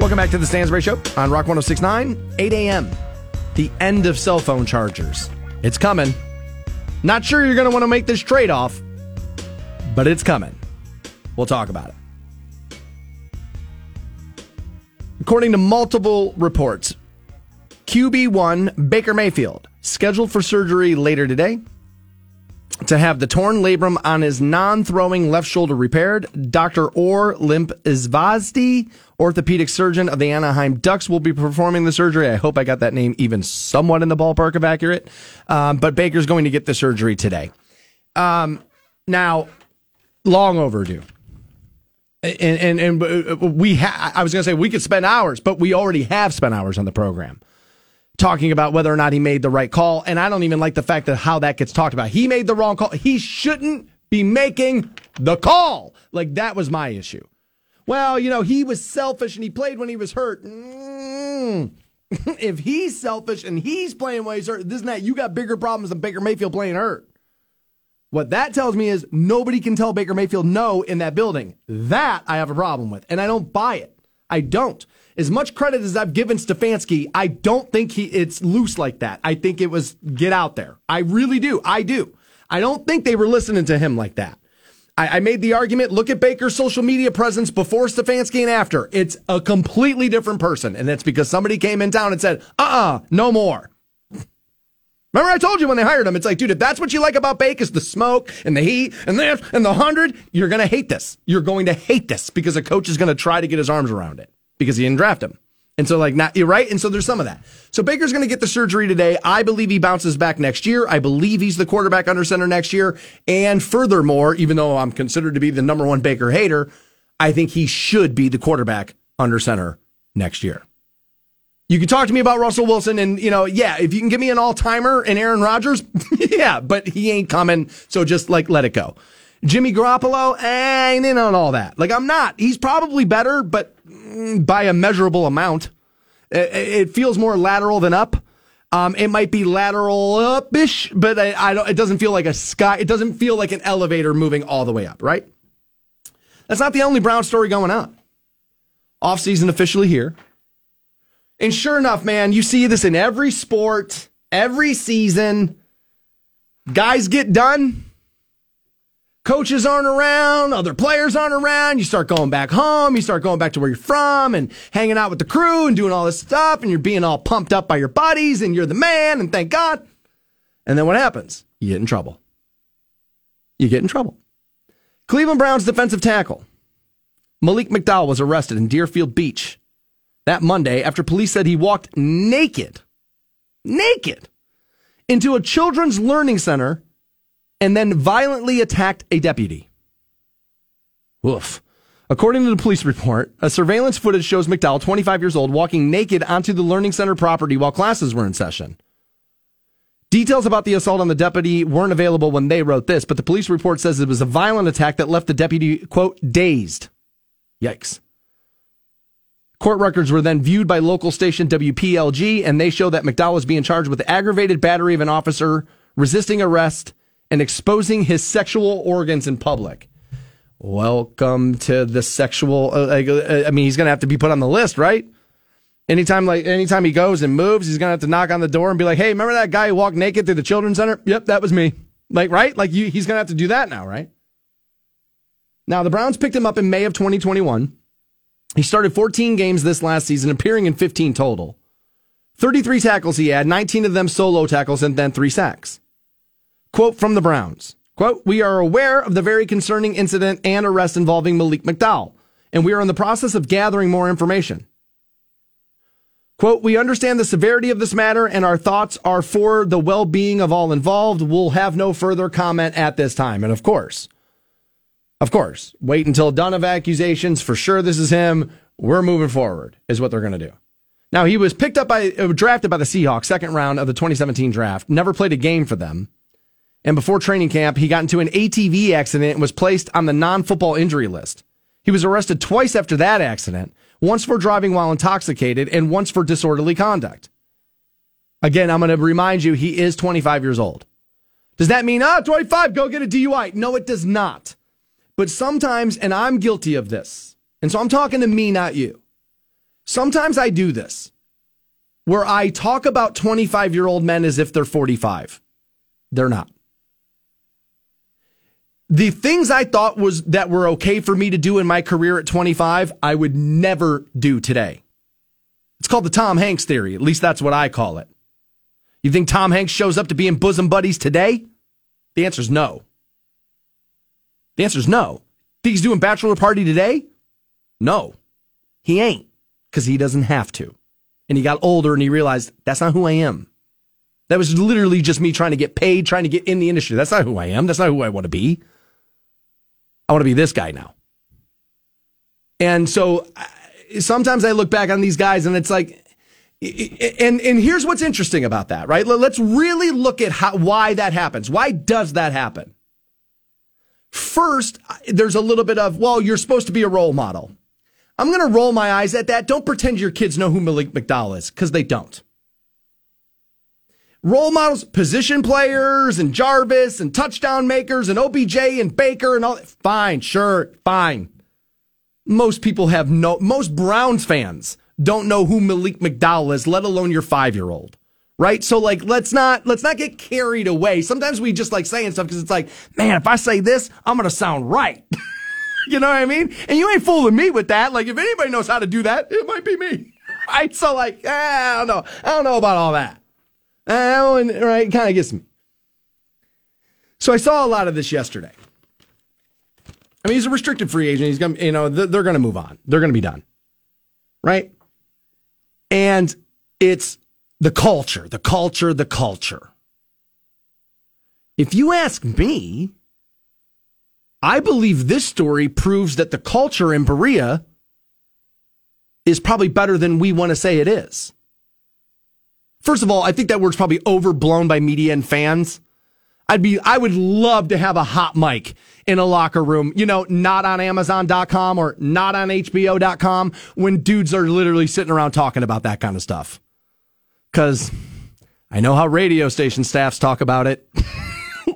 Welcome back to the Stansberry Show on Rock 1069, 8 a.m. The end of cell phone chargers. It's coming. Not sure you're going to want to make this trade off, but it's coming. We'll talk about it. According to multiple reports, QB1 Baker Mayfield scheduled for surgery later today to have the torn labrum on his non-throwing left shoulder repaired. Dr. Or Limp Izvazdi, orthopedic surgeon of the Anaheim Ducks, will be performing the surgery. I hope I got that name even somewhat in the ballpark of accurate. Um, but Baker's going to get the surgery today. Um, now, long overdue. And, and, and we ha- I was going to say we could spend hours, but we already have spent hours on the program talking about whether or not he made the right call. And I don't even like the fact that how that gets talked about. He made the wrong call. He shouldn't be making the call. Like that was my issue. Well, you know, he was selfish and he played when he was hurt. Mm. if he's selfish and he's playing when he's hurt, this and that, you got bigger problems than Baker Mayfield playing hurt. What that tells me is nobody can tell Baker Mayfield no in that building. That I have a problem with, and I don't buy it. I don't. As much credit as I've given Stefanski, I don't think he it's loose like that. I think it was get out there. I really do. I do. I don't think they were listening to him like that. I, I made the argument. Look at Baker's social media presence before Stefanski and after. It's a completely different person, and that's because somebody came in town and said, "Uh, uh no more." Remember, I told you when they hired him, it's like, dude, if that's what you like about Bake is the smoke and the heat and this and the hundred, you're going to hate this. You're going to hate this because a coach is going to try to get his arms around it because he didn't draft him. And so, like, not, you're right. And so there's some of that. So Baker's going to get the surgery today. I believe he bounces back next year. I believe he's the quarterback under center next year. And furthermore, even though I'm considered to be the number one Baker hater, I think he should be the quarterback under center next year. You can talk to me about Russell Wilson, and you know, yeah, if you can give me an all timer and Aaron Rodgers, yeah, but he ain't coming. So just like let it go. Jimmy Garoppolo, eh, ain't in on all that. Like I'm not. He's probably better, but by a measurable amount. It, feels more lateral than up. Um, it might be lateral up-ish, but I, I don't. It doesn't feel like a sky. It doesn't feel like an elevator moving all the way up. Right. That's not the only Brown story going on. Off season officially here. And sure enough, man, you see this in every sport, every season. Guys get done. Coaches aren't around, other players aren't around. You start going back home, you start going back to where you're from and hanging out with the crew and doing all this stuff, and you're being all pumped up by your buddies, and you're the man, and thank God. And then what happens? You get in trouble. You get in trouble. Cleveland Browns defensive tackle Malik McDowell was arrested in Deerfield Beach that Monday after police said he walked naked, naked, into a children's learning center and then violently attacked a deputy. Woof. According to the police report, a surveillance footage shows McDowell, 25 years old, walking naked onto the learning center property while classes were in session. Details about the assault on the deputy weren't available when they wrote this, but the police report says it was a violent attack that left the deputy, quote, dazed. Yikes. Court records were then viewed by local station WPLG, and they show that McDowell is being charged with aggravated battery of an officer, resisting arrest, and exposing his sexual organs in public. Welcome to the sexual. Uh, uh, I mean, he's going to have to be put on the list, right? Anytime, like anytime he goes and moves, he's going to have to knock on the door and be like, "Hey, remember that guy who walked naked through the children's center? Yep, that was me." Like, right? Like, you, he's going to have to do that now, right? Now, the Browns picked him up in May of 2021. He started 14 games this last season, appearing in 15 total. 33 tackles he had, 19 of them solo tackles, and then three sacks. Quote from the Browns. Quote, we are aware of the very concerning incident and arrest involving Malik McDowell, and we are in the process of gathering more information. Quote, we understand the severity of this matter and our thoughts are for the well being of all involved. We'll have no further comment at this time. And of course, of course, wait until done of accusations. For sure, this is him. We're moving forward, is what they're going to do. Now, he was picked up by, drafted by the Seahawks, second round of the 2017 draft, never played a game for them. And before training camp, he got into an ATV accident and was placed on the non football injury list. He was arrested twice after that accident once for driving while intoxicated and once for disorderly conduct. Again, I'm going to remind you, he is 25 years old. Does that mean, ah, 25, go get a DUI? No, it does not. But sometimes, and I'm guilty of this, and so I'm talking to me, not you. Sometimes I do this where I talk about 25 year old men as if they're 45. They're not. The things I thought was that were okay for me to do in my career at 25, I would never do today. It's called the Tom Hanks theory. At least that's what I call it. You think Tom Hanks shows up to be in bosom buddies today? The answer is no. The answer is no. Think he's doing bachelor party today? No, he ain't because he doesn't have to. And he got older and he realized that's not who I am. That was literally just me trying to get paid, trying to get in the industry. That's not who I am. That's not who I want to be. I want to be this guy now. And so sometimes I look back on these guys and it's like, and and here's what's interesting about that, right? Let- Let's really look at how why that happens. Why does that happen? First, there's a little bit of, well, you're supposed to be a role model. I'm going to roll my eyes at that. Don't pretend your kids know who Malik McDowell is, because they don't. Role models, position players, and Jarvis, and touchdown makers, and OBJ, and Baker, and all that. Fine, sure, fine. Most people have no, most Browns fans don't know who Malik McDowell is, let alone your five year old. Right? So like, let's not, let's not get carried away. Sometimes we just like saying stuff because it's like, man, if I say this, I'm going to sound right. You know what I mean? And you ain't fooling me with that. Like, if anybody knows how to do that, it might be me. Right? So, like, eh, I don't know. I don't know about all that. That one, right? Kind of gets me. So I saw a lot of this yesterday. I mean, he's a restricted free agent. He's going to, you know, they're going to move on. They're going to be done. Right? And it's the culture, the culture, the culture. If you ask me, I believe this story proves that the culture in Berea is probably better than we want to say it is. First of all, I think that word's probably overblown by media and fans. I'd be, I would love to have a hot mic in a locker room, you know, not on Amazon.com or not on HBO.com when dudes are literally sitting around talking about that kind of stuff. Cause I know how radio station staffs talk about it.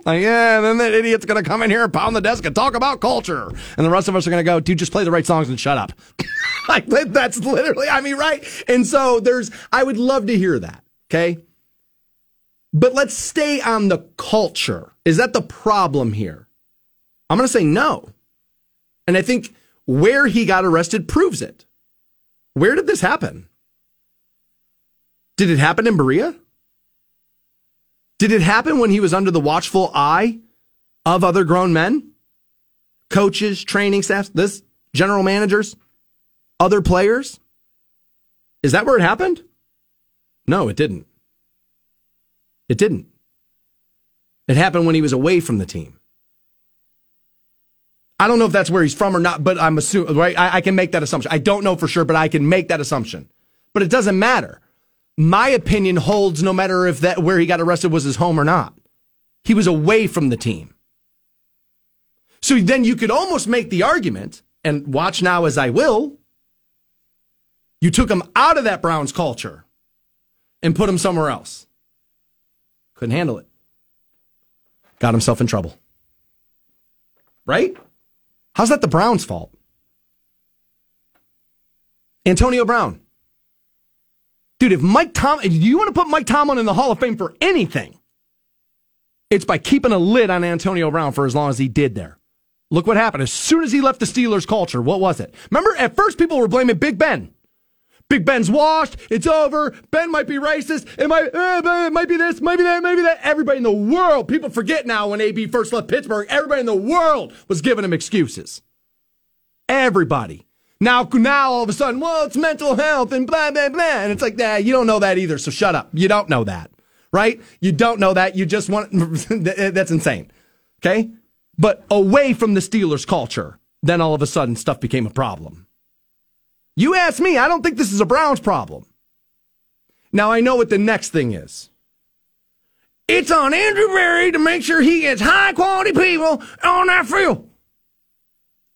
Like, yeah, then that idiot's going to come in here and pound the desk and talk about culture. And the rest of us are going to go, dude, just play the right songs and shut up. like, that's literally, I mean, right? And so there's, I would love to hear that. Okay. But let's stay on the culture. Is that the problem here? I'm going to say no. And I think where he got arrested proves it. Where did this happen? Did it happen in Berea? Did it happen when he was under the watchful eye of other grown men? Coaches, training staffs, this general managers, other players? Is that where it happened? No, it didn't. It didn't. It happened when he was away from the team. I don't know if that's where he's from or not, but I'm assuming, right? I, I can make that assumption. I don't know for sure, but I can make that assumption. But it doesn't matter. My opinion holds no matter if that where he got arrested was his home or not. He was away from the team. So then you could almost make the argument, and watch now as I will. You took him out of that Browns culture and put him somewhere else. Couldn't handle it. Got himself in trouble. Right? How's that the Browns' fault? Antonio Brown. Dude, if Mike Tom, if you want to put Mike Tomlin in the Hall of Fame for anything, it's by keeping a lid on Antonio Brown for as long as he did there. Look what happened. As soon as he left the Steelers culture, what was it? Remember, at first people were blaming Big Ben. Big Ben's washed. It's over. Ben might be racist. It might, uh, it might be this, maybe that, maybe that. Everybody in the world, people forget now when AB first left Pittsburgh, everybody in the world was giving him excuses. Everybody. Now, now all of a sudden, well, it's mental health and blah, blah, blah. And it's like, nah, you don't know that either. So shut up. You don't know that, right? You don't know that. You just want, that's insane. Okay. But away from the Steelers culture, then all of a sudden stuff became a problem. You ask me, I don't think this is a Browns problem. Now I know what the next thing is. It's on Andrew Berry to make sure he gets high quality people on that field.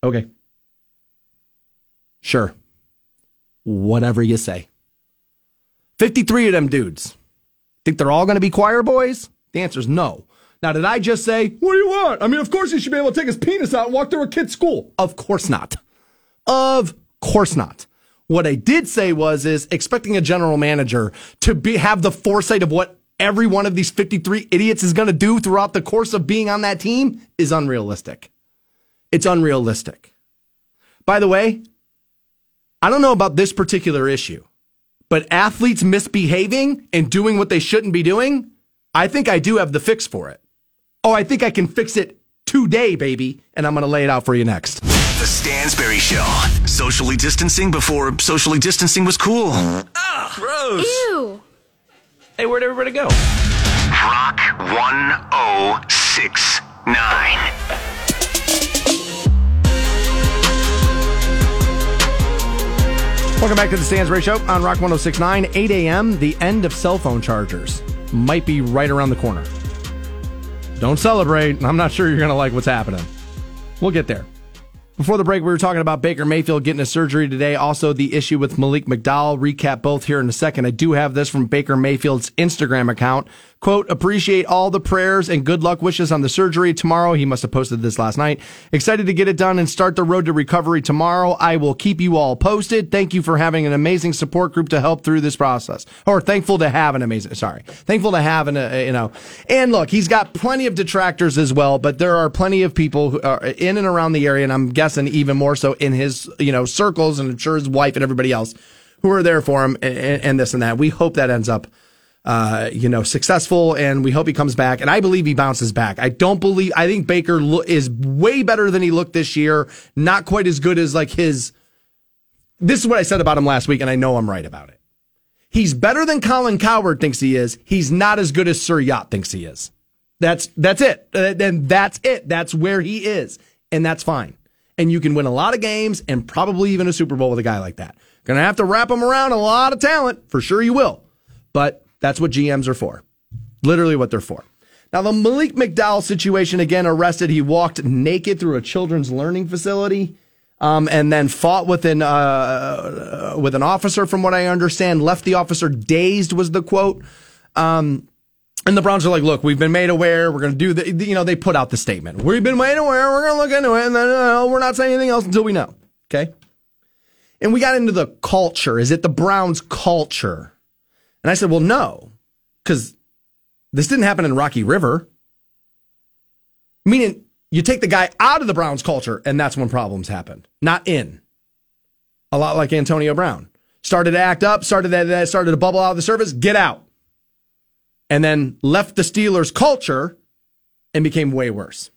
Okay. Sure. Whatever you say. 53 of them dudes. Think they're all going to be choir boys? The answer is no. Now, did I just say, what do you want? I mean, of course he should be able to take his penis out and walk through a kid's school. Of course not. Of course not. What I did say was, is expecting a general manager to be, have the foresight of what every one of these 53 idiots is going to do throughout the course of being on that team is unrealistic. It's unrealistic. By the way, I don't know about this particular issue, but athletes misbehaving and doing what they shouldn't be doing, I think I do have the fix for it. Oh, I think I can fix it today, baby, and I'm going to lay it out for you next. The Stansberry Show. Socially distancing before socially distancing was cool. Ah, gross. Ew. Hey, where'd everybody go? Rock 1069. Welcome back to the Stansberry Show on Rock 1069, 8 a.m. The end of cell phone chargers might be right around the corner. Don't celebrate. I'm not sure you're going to like what's happening. We'll get there. Before the break, we were talking about Baker Mayfield getting a surgery today. Also, the issue with Malik McDowell. Recap both here in a second. I do have this from Baker Mayfield's Instagram account. Quote, appreciate all the prayers and good luck wishes on the surgery tomorrow. He must have posted this last night. Excited to get it done and start the road to recovery tomorrow. I will keep you all posted. Thank you for having an amazing support group to help through this process. Or thankful to have an amazing, sorry, thankful to have an, uh, you know, and look, he's got plenty of detractors as well, but there are plenty of people who are in and around the area, and I'm guessing even more so in his, you know, circles and I'm sure his wife and everybody else who are there for him and, and this and that. We hope that ends up uh, you know, successful, and we hope he comes back. And I believe he bounces back. I don't believe. I think Baker lo- is way better than he looked this year. Not quite as good as like his. This is what I said about him last week, and I know I'm right about it. He's better than Colin Cowherd thinks he is. He's not as good as Sir Yacht thinks he is. That's that's it. Then that's it. That's where he is, and that's fine. And you can win a lot of games and probably even a Super Bowl with a guy like that. Gonna have to wrap him around a lot of talent for sure. You will, but that's what GMs are for. Literally what they're for. Now, the Malik McDowell situation again, arrested. He walked naked through a children's learning facility. Um, and then fought with an uh, with an officer, from what I understand. Left the officer dazed, was the quote. Um, and the Browns are like, "Look, we've been made aware. We're going to do the. You know, they put out the statement. We've been made aware. We're going to look into it, and then uh, we're not saying anything else until we know." Okay. And we got into the culture. Is it the Browns' culture? And I said, well, no, because this didn't happen in Rocky River. Meaning, you take the guy out of the Browns culture, and that's when problems happen, not in. A lot like Antonio Brown. Started to act up, started to, started to bubble out of the surface, get out. And then left the Steelers culture and became way worse.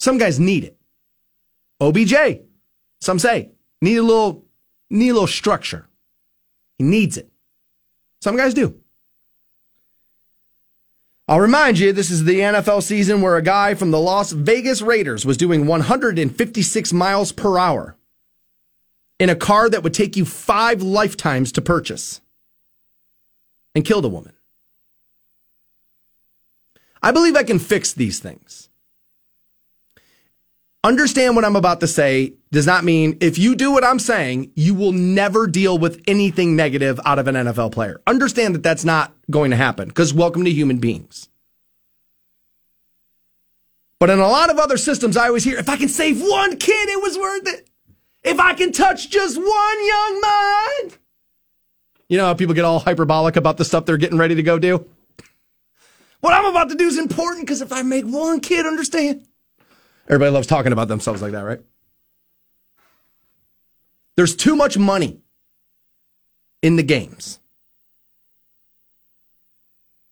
Some guys need it. OBJ, some say, need a little, need a little structure. He needs it. Some guys do. I'll remind you, this is the NFL season where a guy from the Las Vegas Raiders was doing 156 miles per hour in a car that would take you five lifetimes to purchase and killed a woman. I believe I can fix these things. Understand what I'm about to say does not mean if you do what I'm saying, you will never deal with anything negative out of an NFL player. Understand that that's not going to happen because welcome to human beings. But in a lot of other systems, I always hear if I can save one kid, it was worth it. If I can touch just one young mind. You know how people get all hyperbolic about the stuff they're getting ready to go do? What I'm about to do is important because if I make one kid understand, everybody loves talking about themselves like that, right? There's too much money in the games.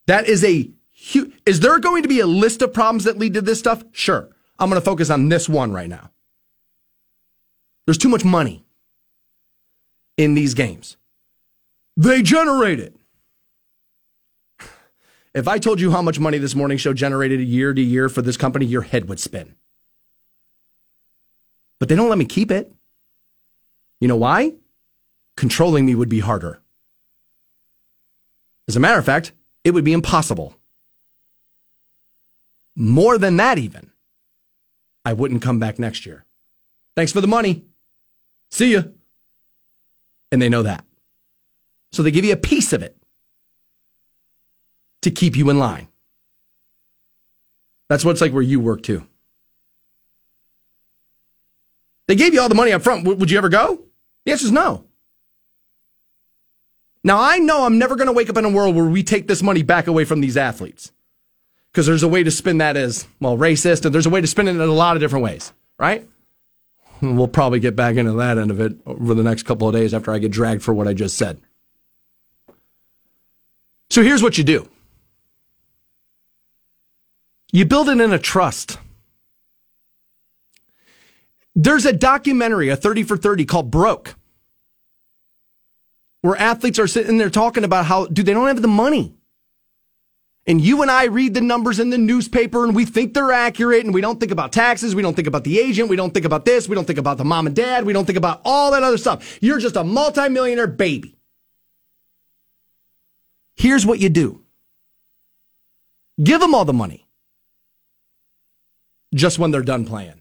That is a huge. Is there going to be a list of problems that lead to this stuff? Sure. I'm going to focus on this one right now. There's too much money in these games. They generate it. If I told you how much money this morning show generated year to year for this company, your head would spin. But they don't let me keep it. You know why? Controlling me would be harder. As a matter of fact, it would be impossible. More than that, even. I wouldn't come back next year. Thanks for the money. See ya. And they know that. So they give you a piece of it to keep you in line. That's what it's like where you work too. They gave you all the money up front. W- would you ever go? The answer is no. Now, I know I'm never going to wake up in a world where we take this money back away from these athletes because there's a way to spin that as, well, racist, and there's a way to spin it in a lot of different ways, right? We'll probably get back into that end of it over the next couple of days after I get dragged for what I just said. So here's what you do you build it in a trust. There's a documentary, a 30 for 30 called Broke, where athletes are sitting there talking about how, dude, they don't have the money. And you and I read the numbers in the newspaper and we think they're accurate and we don't think about taxes. We don't think about the agent. We don't think about this. We don't think about the mom and dad. We don't think about all that other stuff. You're just a multimillionaire baby. Here's what you do. Give them all the money. Just when they're done playing.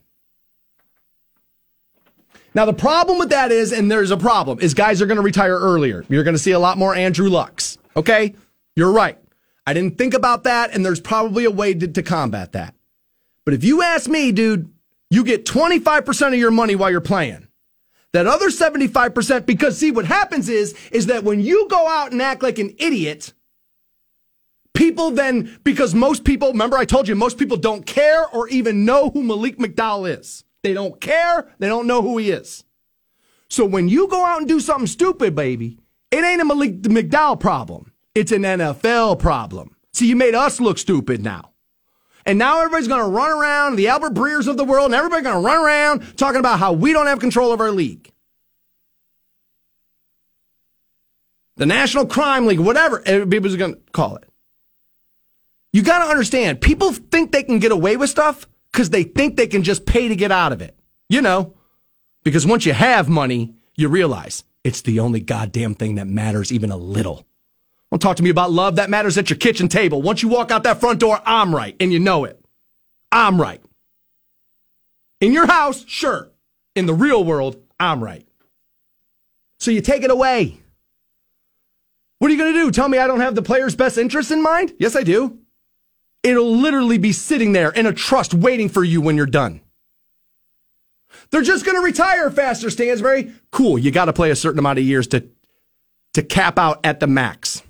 Now, the problem with that is, and there's a problem, is guys are going to retire earlier. You're going to see a lot more Andrew Lucks. Okay? You're right. I didn't think about that, and there's probably a way to, to combat that. But if you ask me, dude, you get 25% of your money while you're playing. That other 75%, because see, what happens is, is that when you go out and act like an idiot, people then, because most people, remember I told you, most people don't care or even know who Malik McDowell is. They don't care. They don't know who he is. So when you go out and do something stupid, baby, it ain't a Malik McDowell problem. It's an NFL problem. See, you made us look stupid now. And now everybody's going to run around, the Albert Breers of the world, and everybody's going to run around talking about how we don't have control of our league. The National Crime League, whatever people's going to call it. You got to understand, people think they can get away with stuff because they think they can just pay to get out of it. You know, because once you have money, you realize it's the only goddamn thing that matters even a little. Don't talk to me about love. That matters at your kitchen table. Once you walk out that front door, I'm right, and you know it. I'm right. In your house, sure. In the real world, I'm right. So you take it away. What are you going to do? Tell me I don't have the player's best interest in mind? Yes, I do. It'll literally be sitting there in a trust waiting for you when you're done. They're just going to retire faster, Stansberry. Cool. You got to play a certain amount of years to, to cap out at the max.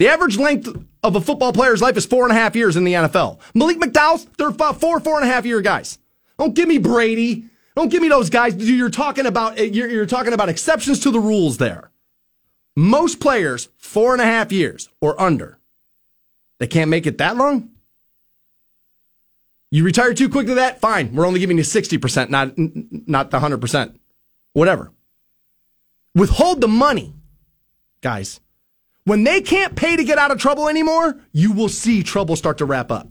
The average length of a football player's life is four and a half years in the NFL. Malik McDowell's, they're four, four and a half year guys. Don't give me Brady. Don't give me those guys. You're talking about eh, you're, you're talking about exceptions to the rules there. Most players, four and a half years or under. They can't make it that long? You retire too quick to that? Fine. We're only giving you 60%, not, not the 100%. Whatever. Withhold the money, guys. When they can't pay to get out of trouble anymore, you will see trouble start to wrap up.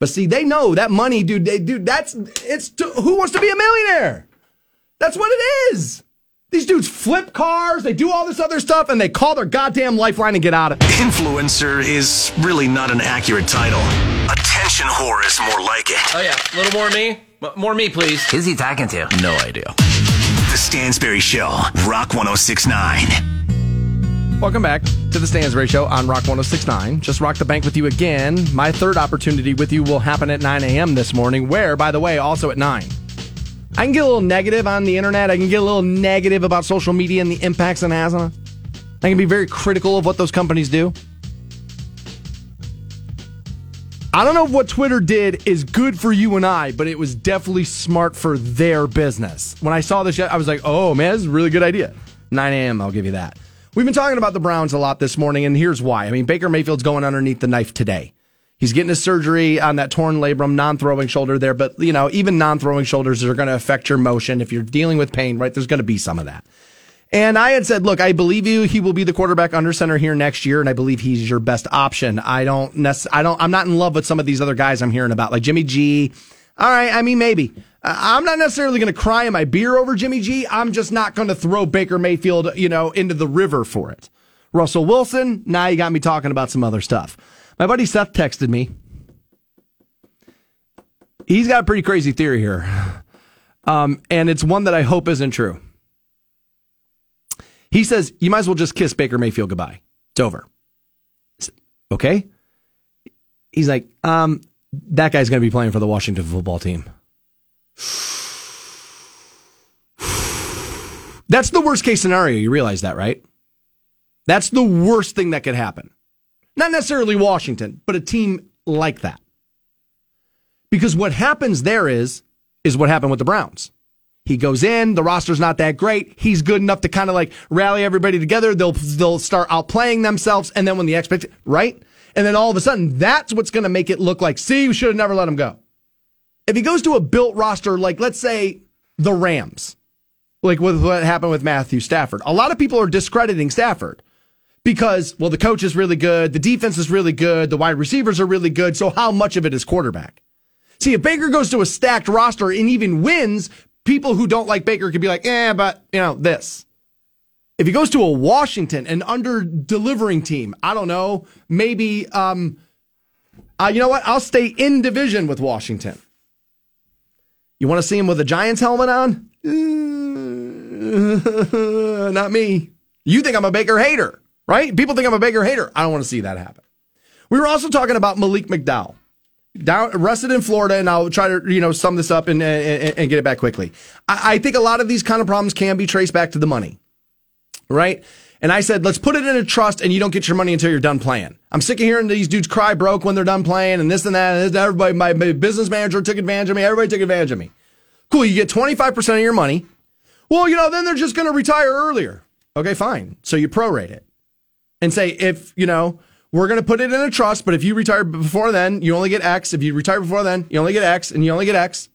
But see, they know that money, dude. They, dude, that's it's. To, who wants to be a millionaire? That's what it is. These dudes flip cars, they do all this other stuff, and they call their goddamn lifeline and get out of it. Influencer is really not an accurate title. Attention whore is more like it. Oh yeah, a little more me. M- More me, please. Who's he talking to? No idea. The Stansberry Show, Rock 1069. Welcome back to the Stansberry Show on Rock 1069. Just rock the bank with you again. My third opportunity with you will happen at 9 a.m. this morning, where, by the way, also at 9. I can get a little negative on the internet. I can get a little negative about social media and the impacts it has on it. I can be very critical of what those companies do. I don't know if what Twitter did is good for you and I, but it was definitely smart for their business. When I saw this, I was like, oh man, this is a really good idea. 9 a.m., I'll give you that. We've been talking about the Browns a lot this morning, and here's why. I mean, Baker Mayfield's going underneath the knife today. He's getting his surgery on that torn labrum, non throwing shoulder there, but, you know, even non throwing shoulders are going to affect your motion. If you're dealing with pain, right, there's going to be some of that. And I had said, look, I believe you. He will be the quarterback under center here next year, and I believe he's your best option. I don't, nec- I don't, I'm not in love with some of these other guys I'm hearing about, like Jimmy G. All right, I mean maybe. I'm not necessarily going to cry in my beer over Jimmy G. I'm just not going to throw Baker Mayfield, you know, into the river for it. Russell Wilson. Now you got me talking about some other stuff. My buddy Seth texted me. He's got a pretty crazy theory here, um, and it's one that I hope isn't true. He says you might as well just kiss Baker Mayfield goodbye. It's over. Okay. He's like, um, that guy's going to be playing for the Washington football team. That's the worst case scenario. You realize that, right? That's the worst thing that could happen. Not necessarily Washington, but a team like that. Because what happens there is, is what happened with the Browns. He goes in, the roster's not that great. He's good enough to kind of like rally everybody together. They'll, they'll start outplaying themselves. And then when the expect, right? And then all of a sudden, that's what's going to make it look like, see, we should have never let him go. If he goes to a built roster, like let's say the Rams, like with what happened with Matthew Stafford, a lot of people are discrediting Stafford because, well, the coach is really good, the defense is really good, the wide receivers are really good. So how much of it is quarterback? See, if Baker goes to a stacked roster and even wins, people who don't like Baker could be like, eh, but you know, this. If he goes to a Washington, an under delivering team, I don't know, maybe, um, uh, you know what? I'll stay in division with Washington. You want to see him with a Giants helmet on? Not me. You think I'm a Baker hater, right? People think I'm a Baker hater. I don't want to see that happen. We were also talking about Malik McDowell down arrested in Florida, and I'll try to you know sum this up and and, and get it back quickly. I, I, think a lot of these kind of problems can be traced back to the money, right? And I said, let's put it in a trust, and you don't get your money until you're done playing. I'm sick of hearing these dudes cry broke when they're done playing, and this and that. And this, everybody, my, my business manager took advantage of me. Everybody took advantage of me. Cool, you get 25 percent of your money. Well, you know, then they're just going to retire earlier. Okay, fine. So you prorate it and say if you know we're going to put it in a trust, but if you retire before then, you only get X. If you retire before then, you only get X and you only get X.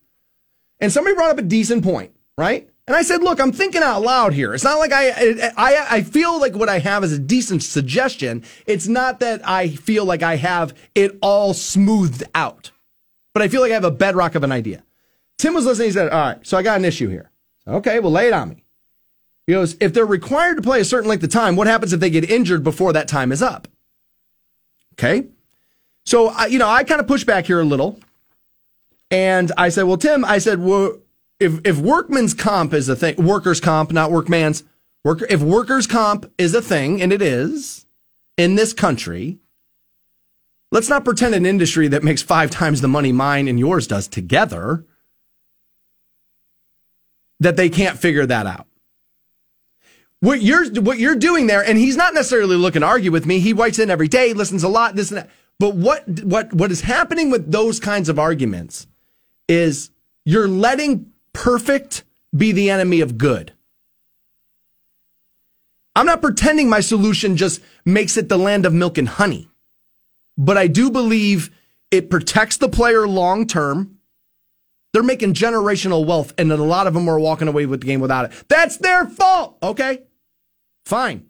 And somebody brought up a decent point, right? And I said, look, I'm thinking out loud here. It's not like I, I, I feel like what I have is a decent suggestion. It's not that I feel like I have it all smoothed out, but I feel like I have a bedrock of an idea. Tim was listening. He said, all right, so I got an issue here. Okay, well, lay it on me. He goes, if they're required to play a certain length of time, what happens if they get injured before that time is up? Okay. So, I, you know, I kind of push back here a little. And I said, well, Tim, I said, well, if, if workman's comp is a thing, workers' comp, not workman's, worker, if workers' comp is a thing, and it is in this country, let's not pretend an industry that makes five times the money mine and yours does together, that they can't figure that out what you're what you're doing there, and he's not necessarily looking to argue with me. He writes in every day, listens a lot, this and that. But what what what is happening with those kinds of arguments is you're letting perfect be the enemy of good. I'm not pretending my solution just makes it the land of milk and honey, but I do believe it protects the player long term. They're making generational wealth, and a lot of them are walking away with the game without it. That's their fault. Okay. Fine.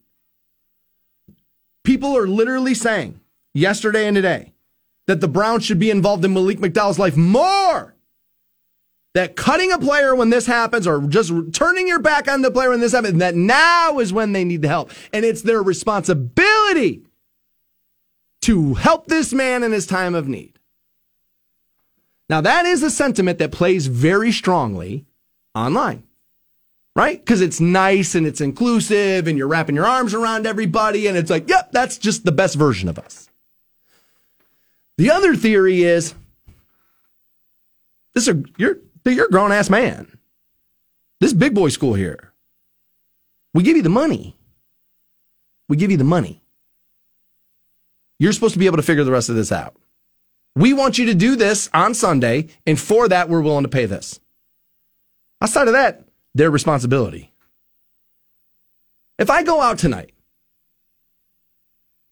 People are literally saying yesterday and today that the Browns should be involved in Malik McDowell's life more. That cutting a player when this happens or just turning your back on the player when this happens, that now is when they need the help. And it's their responsibility to help this man in his time of need. Now, that is a sentiment that plays very strongly online right? Because it's nice and it's inclusive and you're wrapping your arms around everybody and it's like, yep, that's just the best version of us. The other theory is this are you're you're a grown ass man. This big boy school here. We give you the money. We give you the money. You're supposed to be able to figure the rest of this out. We want you to do this on Sunday, and for that, we're willing to pay this. Outside of that, their responsibility. If I go out tonight,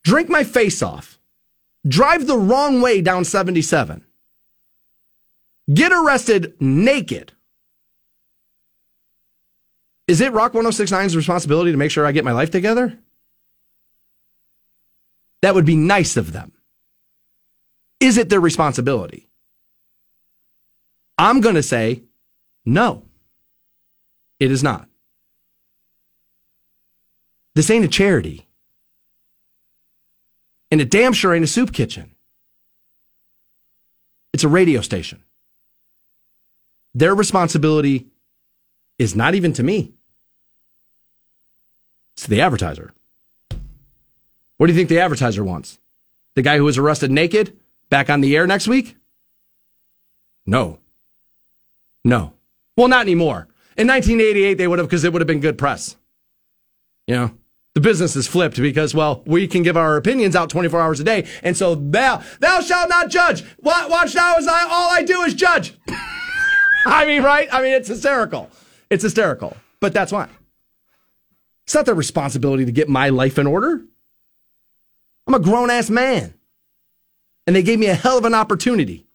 drink my face off, drive the wrong way down 77, get arrested naked, is it Rock 1069's responsibility to make sure I get my life together? That would be nice of them. Is it their responsibility? I'm going to say no. It is not. This ain't a charity. And it damn sure ain't a soup kitchen. It's a radio station. Their responsibility is not even to me. It's to the advertiser. What do you think the advertiser wants? The guy who was arrested naked back on the air next week? No. No. Well, not anymore. In 1988, they would have, because it would have been good press. You know, the business is flipped because, well, we can give our opinions out 24 hours a day. And so, thou, thou shalt not judge. Watch now as I, all I do is judge. I mean, right? I mean, it's hysterical. It's hysterical. But that's why. It's not their responsibility to get my life in order. I'm a grown ass man. And they gave me a hell of an opportunity.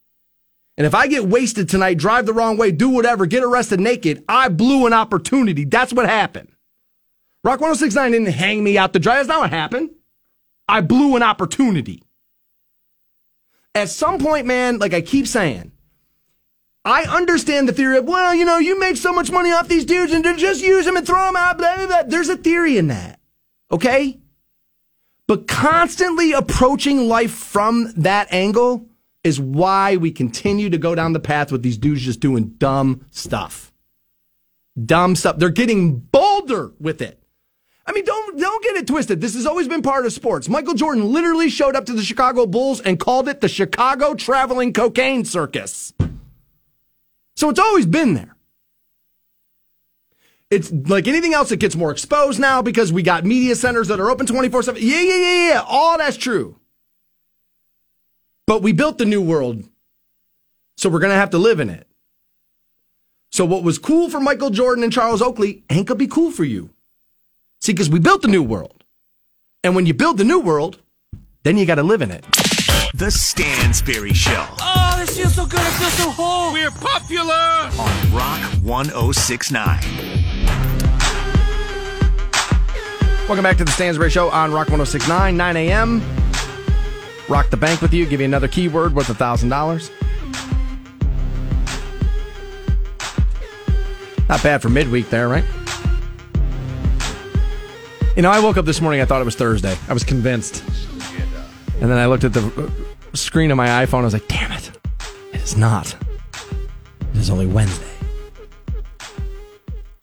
And if I get wasted tonight, drive the wrong way, do whatever, get arrested naked, I blew an opportunity. That's what happened. Rock 1069 didn't hang me out to dry. That's not what happened. I blew an opportunity. At some point, man, like I keep saying, I understand the theory of, well, you know, you make so much money off these dudes and just use them and throw them out, blah, blah, blah. There's a theory in that. Okay? But constantly approaching life from that angle is why we continue to go down the path with these dudes just doing dumb stuff. Dumb stuff. They're getting bolder with it. I mean, don't don't get it twisted. This has always been part of sports. Michael Jordan literally showed up to the Chicago Bulls and called it the Chicago Traveling Cocaine Circus. So it's always been there. It's like anything else that gets more exposed now because we got media centers that are open 24 7. Yeah, yeah, yeah, yeah. All that's true. But we built the new world. So we're going to have to live in it. So what was cool for Michael Jordan and Charles Oakley ain't going to be cool for you. See, because we built the new world. And when you build the new world, then you got to live in it. The Stansberry Show Oh, this feels so good. I feel so whole. We're popular! on Rock 1069. Welcome back to the Stansberry Show on Rock 1069, 9 a.m. Rock the bank with you, give you another keyword worth a $1,000. Not bad for midweek there, right? You know, I woke up this morning, I thought it was Thursday. I was convinced. And then I looked at the uh, screen of my iPhone, I was like, damn it. It is not. It is only Wednesday.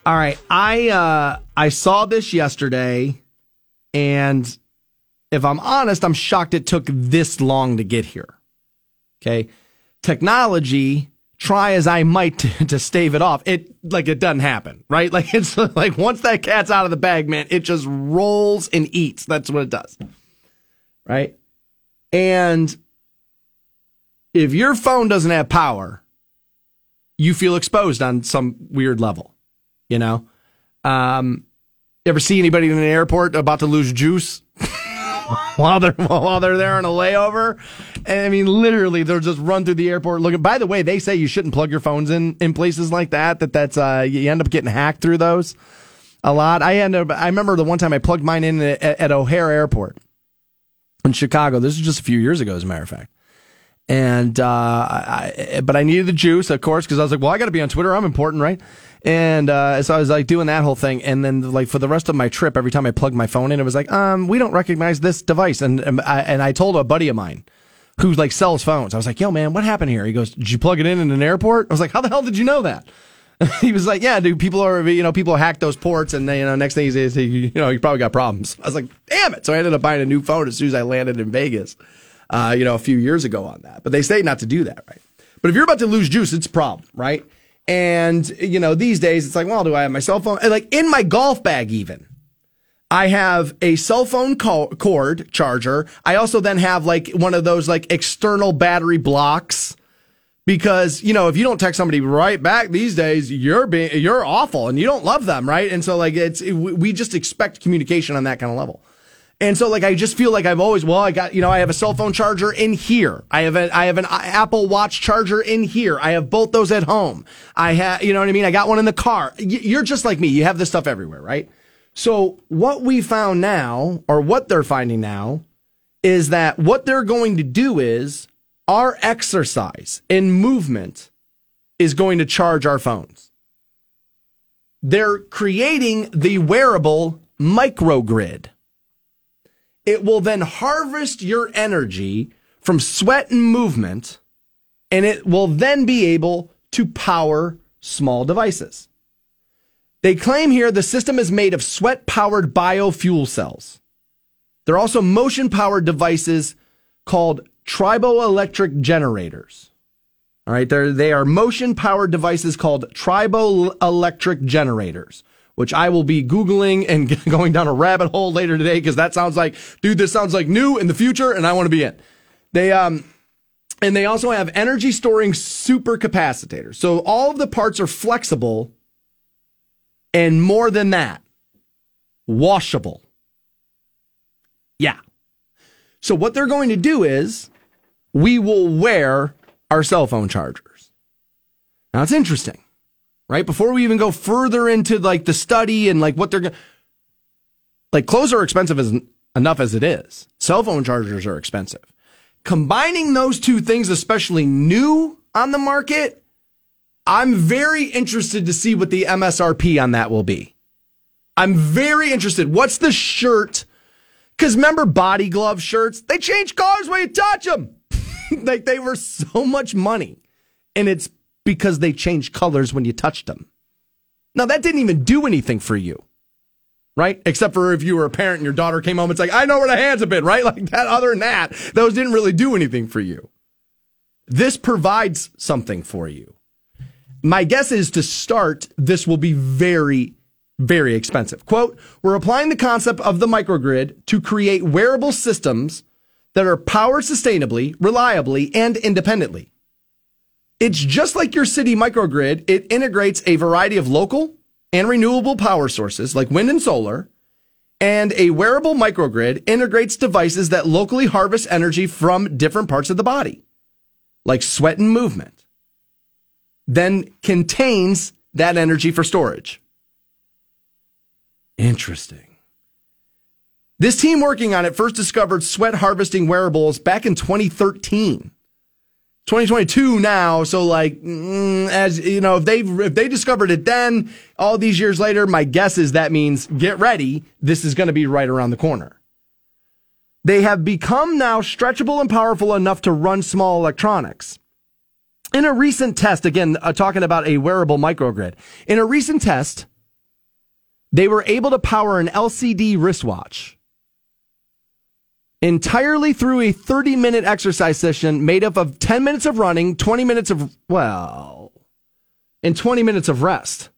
All right, I uh I saw this yesterday and if I'm honest, I'm shocked it took this long to get here. Okay? Technology, try as I might to, to stave it off, it like it doesn't happen, right? Like it's like once that cat's out of the bag, man, it just rolls and eats. That's what it does. Right? And if your phone doesn't have power, you feel exposed on some weird level. You know, um, ever see anybody in an airport about to lose juice while they're while they're there on a layover? And I mean, literally, they'll just run through the airport looking. By the way, they say you shouldn't plug your phones in in places like that. That that's uh, you end up getting hacked through those a lot. I end up. I remember the one time I plugged mine in at, at O'Hare Airport in Chicago. This was just a few years ago, as a matter of fact. And uh, I, but I needed the juice, of course, because I was like, well, I got to be on Twitter. I'm important, right? And uh, so I was like doing that whole thing, and then like for the rest of my trip, every time I plugged my phone in, it was like, um, we don't recognize this device. And and I, and I told a buddy of mine who like sells phones, I was like, yo, man, what happened here? He goes, did you plug it in in an airport? I was like, how the hell did you know that? he was like, yeah, dude, people are, you know, people hack those ports, and then, you know, next thing he says, you know, you probably got problems. I was like, damn it. So I ended up buying a new phone as soon as I landed in Vegas, uh, you know, a few years ago on that. But they say not to do that, right? But if you're about to lose juice, it's a problem, right? And, you know, these days it's like, well, do I have my cell phone? Like in my golf bag, even. I have a cell phone cord charger. I also then have like one of those like external battery blocks because you know if you don't text somebody right back these days you're being you're awful and you don't love them right and so like it's it, we just expect communication on that kind of level and so like I just feel like I've always well I got you know I have a cell phone charger in here. I have a I have an uh, Apple Watch charger in here. I have both those at home. I have you know what I mean? I got one in the car. You're just like me. You have this stuff everywhere right? So what we found now or what they're finding now is that what they're going to do is our exercise and movement is going to charge our phones. They're creating the wearable microgrid. It will then harvest your energy from sweat and movement, and it will then be able to power small devices. They claim here the system is made of sweat powered biofuel cells. They're also motion powered devices called triboelectric generators. All right, they're, they are motion powered devices called triboelectric generators, which I will be Googling and going down a rabbit hole later today because that sounds like, dude, this sounds like new in the future and I want to be in. They, um, and they also have energy storing supercapacitors. So all of the parts are flexible and more than that, washable. Yeah. So what they're going to do is we will wear our cell phone chargers. Now it's interesting, right? Before we even go further into like the study and like what they're going like clothes are expensive as enough as it is. Cell phone chargers are expensive. Combining those two things, especially new on the market, I'm very interested to see what the MSRP on that will be. I'm very interested. What's the shirt? Because remember body glove shirts? They change colors when you touch them. like they were so much money. And it's because they changed colors when you touched them. Now, that didn't even do anything for you, right? Except for if you were a parent and your daughter came home, it's like, I know where the hands have been, right? Like that, other than that, those didn't really do anything for you. This provides something for you. My guess is to start, this will be very, very expensive. Quote, we're applying the concept of the microgrid to create wearable systems that are powered sustainably, reliably, and independently. It's just like your city microgrid. It integrates a variety of local and renewable power sources like wind and solar. And a wearable microgrid integrates devices that locally harvest energy from different parts of the body, like sweat and movement, then contains that energy for storage. Interesting. This team working on it first discovered sweat harvesting wearables back in 2013. 2022 now, so like mm, as you know, if they if they discovered it then, all these years later, my guess is that means get ready. This is going to be right around the corner. They have become now stretchable and powerful enough to run small electronics. In a recent test, again, uh, talking about a wearable microgrid, in a recent test, they were able to power an LCD wristwatch entirely through a 30 minute exercise session made up of 10 minutes of running, 20 minutes of, well, and 20 minutes of rest.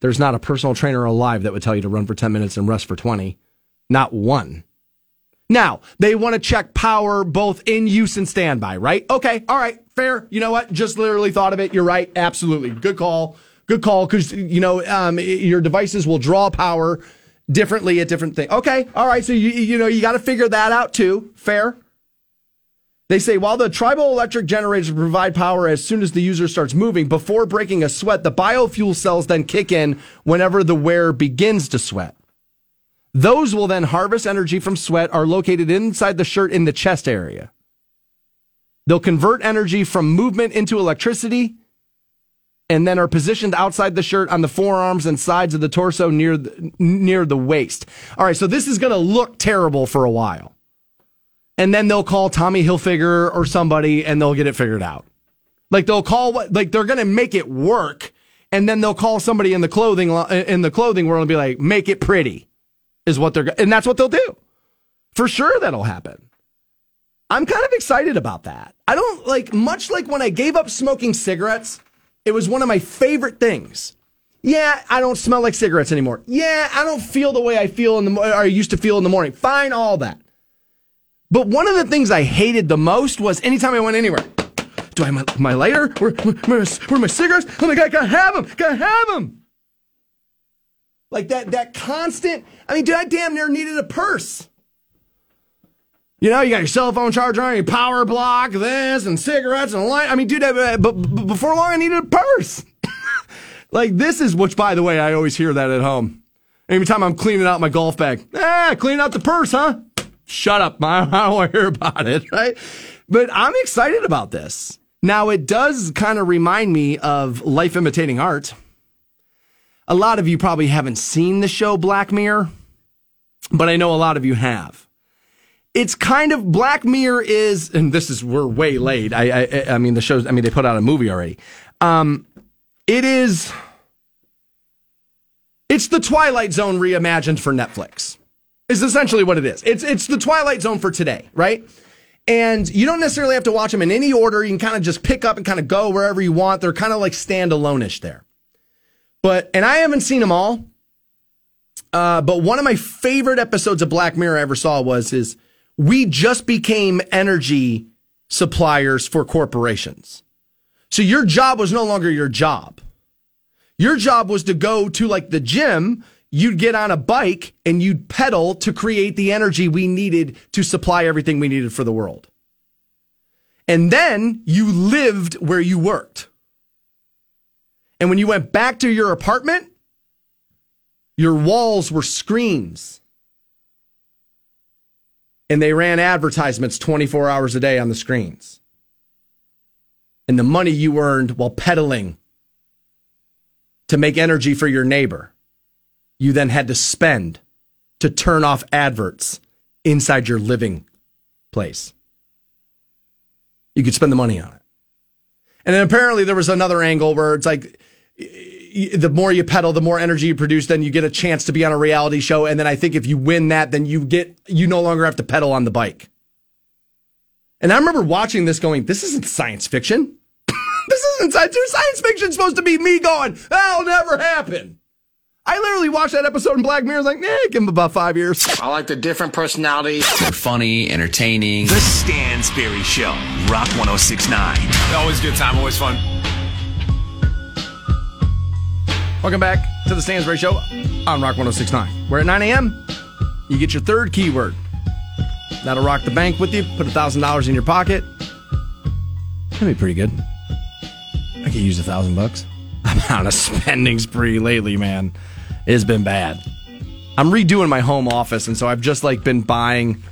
There's not a personal trainer alive that would tell you to run for 10 minutes and rest for 20. Not one. Now, they want to check power both in use and standby, right? Okay, all right, fair. You know what? Just literally thought of it. You're right. Absolutely. Good call. Good call because, you know, um, your devices will draw power differently at different things. Okay, all right. So you you know you got to figure that out too. Fair. They say while the triboelectric generators provide power as soon as the user starts moving, before breaking a sweat, the biofuel cells then kick in whenever the wearer begins to sweat. Those will then harvest energy from sweat, are located inside the shirt in the chest area. They'll convert energy from movement into electricity and then are positioned outside the shirt on the forearms and sides of the torso near the, near the waist. All right, so this is going to look terrible for a while. And then they'll call Tommy Hilfiger or somebody and they'll get it figured out. Like they'll call what like they're going to make it work and then they'll call somebody in the clothing in the clothing world and be like make it pretty is what they're and that's what they'll do. For sure that'll happen. I'm kind of excited about that. I don't like much like when I gave up smoking cigarettes it was one of my favorite things. Yeah, I don't smell like cigarettes anymore. Yeah, I don't feel the way I feel in the or I used to feel in the morning. Fine, all that. But one of the things I hated the most was anytime I went anywhere. Do I have my, my lighter? Where, where, where, my cigarettes? Oh my god, I gotta have them! Gotta have them! Like that, that constant. I mean, dude, I damn near needed a purse. You know, you got your cell phone charger on, your power block, this, and cigarettes and light. I mean, dude, uh, but, but before long, I needed a purse. like this is, which by the way, I always hear that at home. Every time I'm cleaning out my golf bag, ah, clean out the purse, huh? Shut up, I don't want to hear about it, right? But I'm excited about this. Now, it does kind of remind me of life imitating art. A lot of you probably haven't seen the show Black Mirror, but I know a lot of you have. It's kind of Black Mirror is, and this is we're way late. I I, I mean the shows. I mean they put out a movie already. Um, it is. It's the Twilight Zone reimagined for Netflix. Is essentially what it is. It's it's the Twilight Zone for today, right? And you don't necessarily have to watch them in any order. You can kind of just pick up and kind of go wherever you want. They're kind of like standalone-ish there. But and I haven't seen them all. Uh, but one of my favorite episodes of Black Mirror I ever saw was is we just became energy suppliers for corporations. So your job was no longer your job. Your job was to go to like the gym, you'd get on a bike and you'd pedal to create the energy we needed to supply everything we needed for the world. And then you lived where you worked. And when you went back to your apartment, your walls were screens. And they ran advertisements 24 hours a day on the screens. And the money you earned while pedaling to make energy for your neighbor, you then had to spend to turn off adverts inside your living place. You could spend the money on it. And then apparently there was another angle where it's like, the more you pedal, the more energy you produce, then you get a chance to be on a reality show. And then I think if you win that, then you get, you no longer have to pedal on the bike. And I remember watching this going, this isn't science fiction. this isn't science, science fiction supposed to be me going, that'll never happen. I literally watched that episode in Black Mirror. I was like, eh, give him about five years. I like the different personalities. They're funny, entertaining. The Stansberry Show, Rock 1069. Always good time, always fun. Welcome back to the Stansberry Show on Rock 1069. We're at 9 a.m., you get your third keyword. That'll rock the bank with you, put $1,000 in your pocket. That'd be pretty good. I could use a thousand bucks. I'm on a spending spree lately, man. It's been bad. I'm redoing my home office, and so I've just like been buying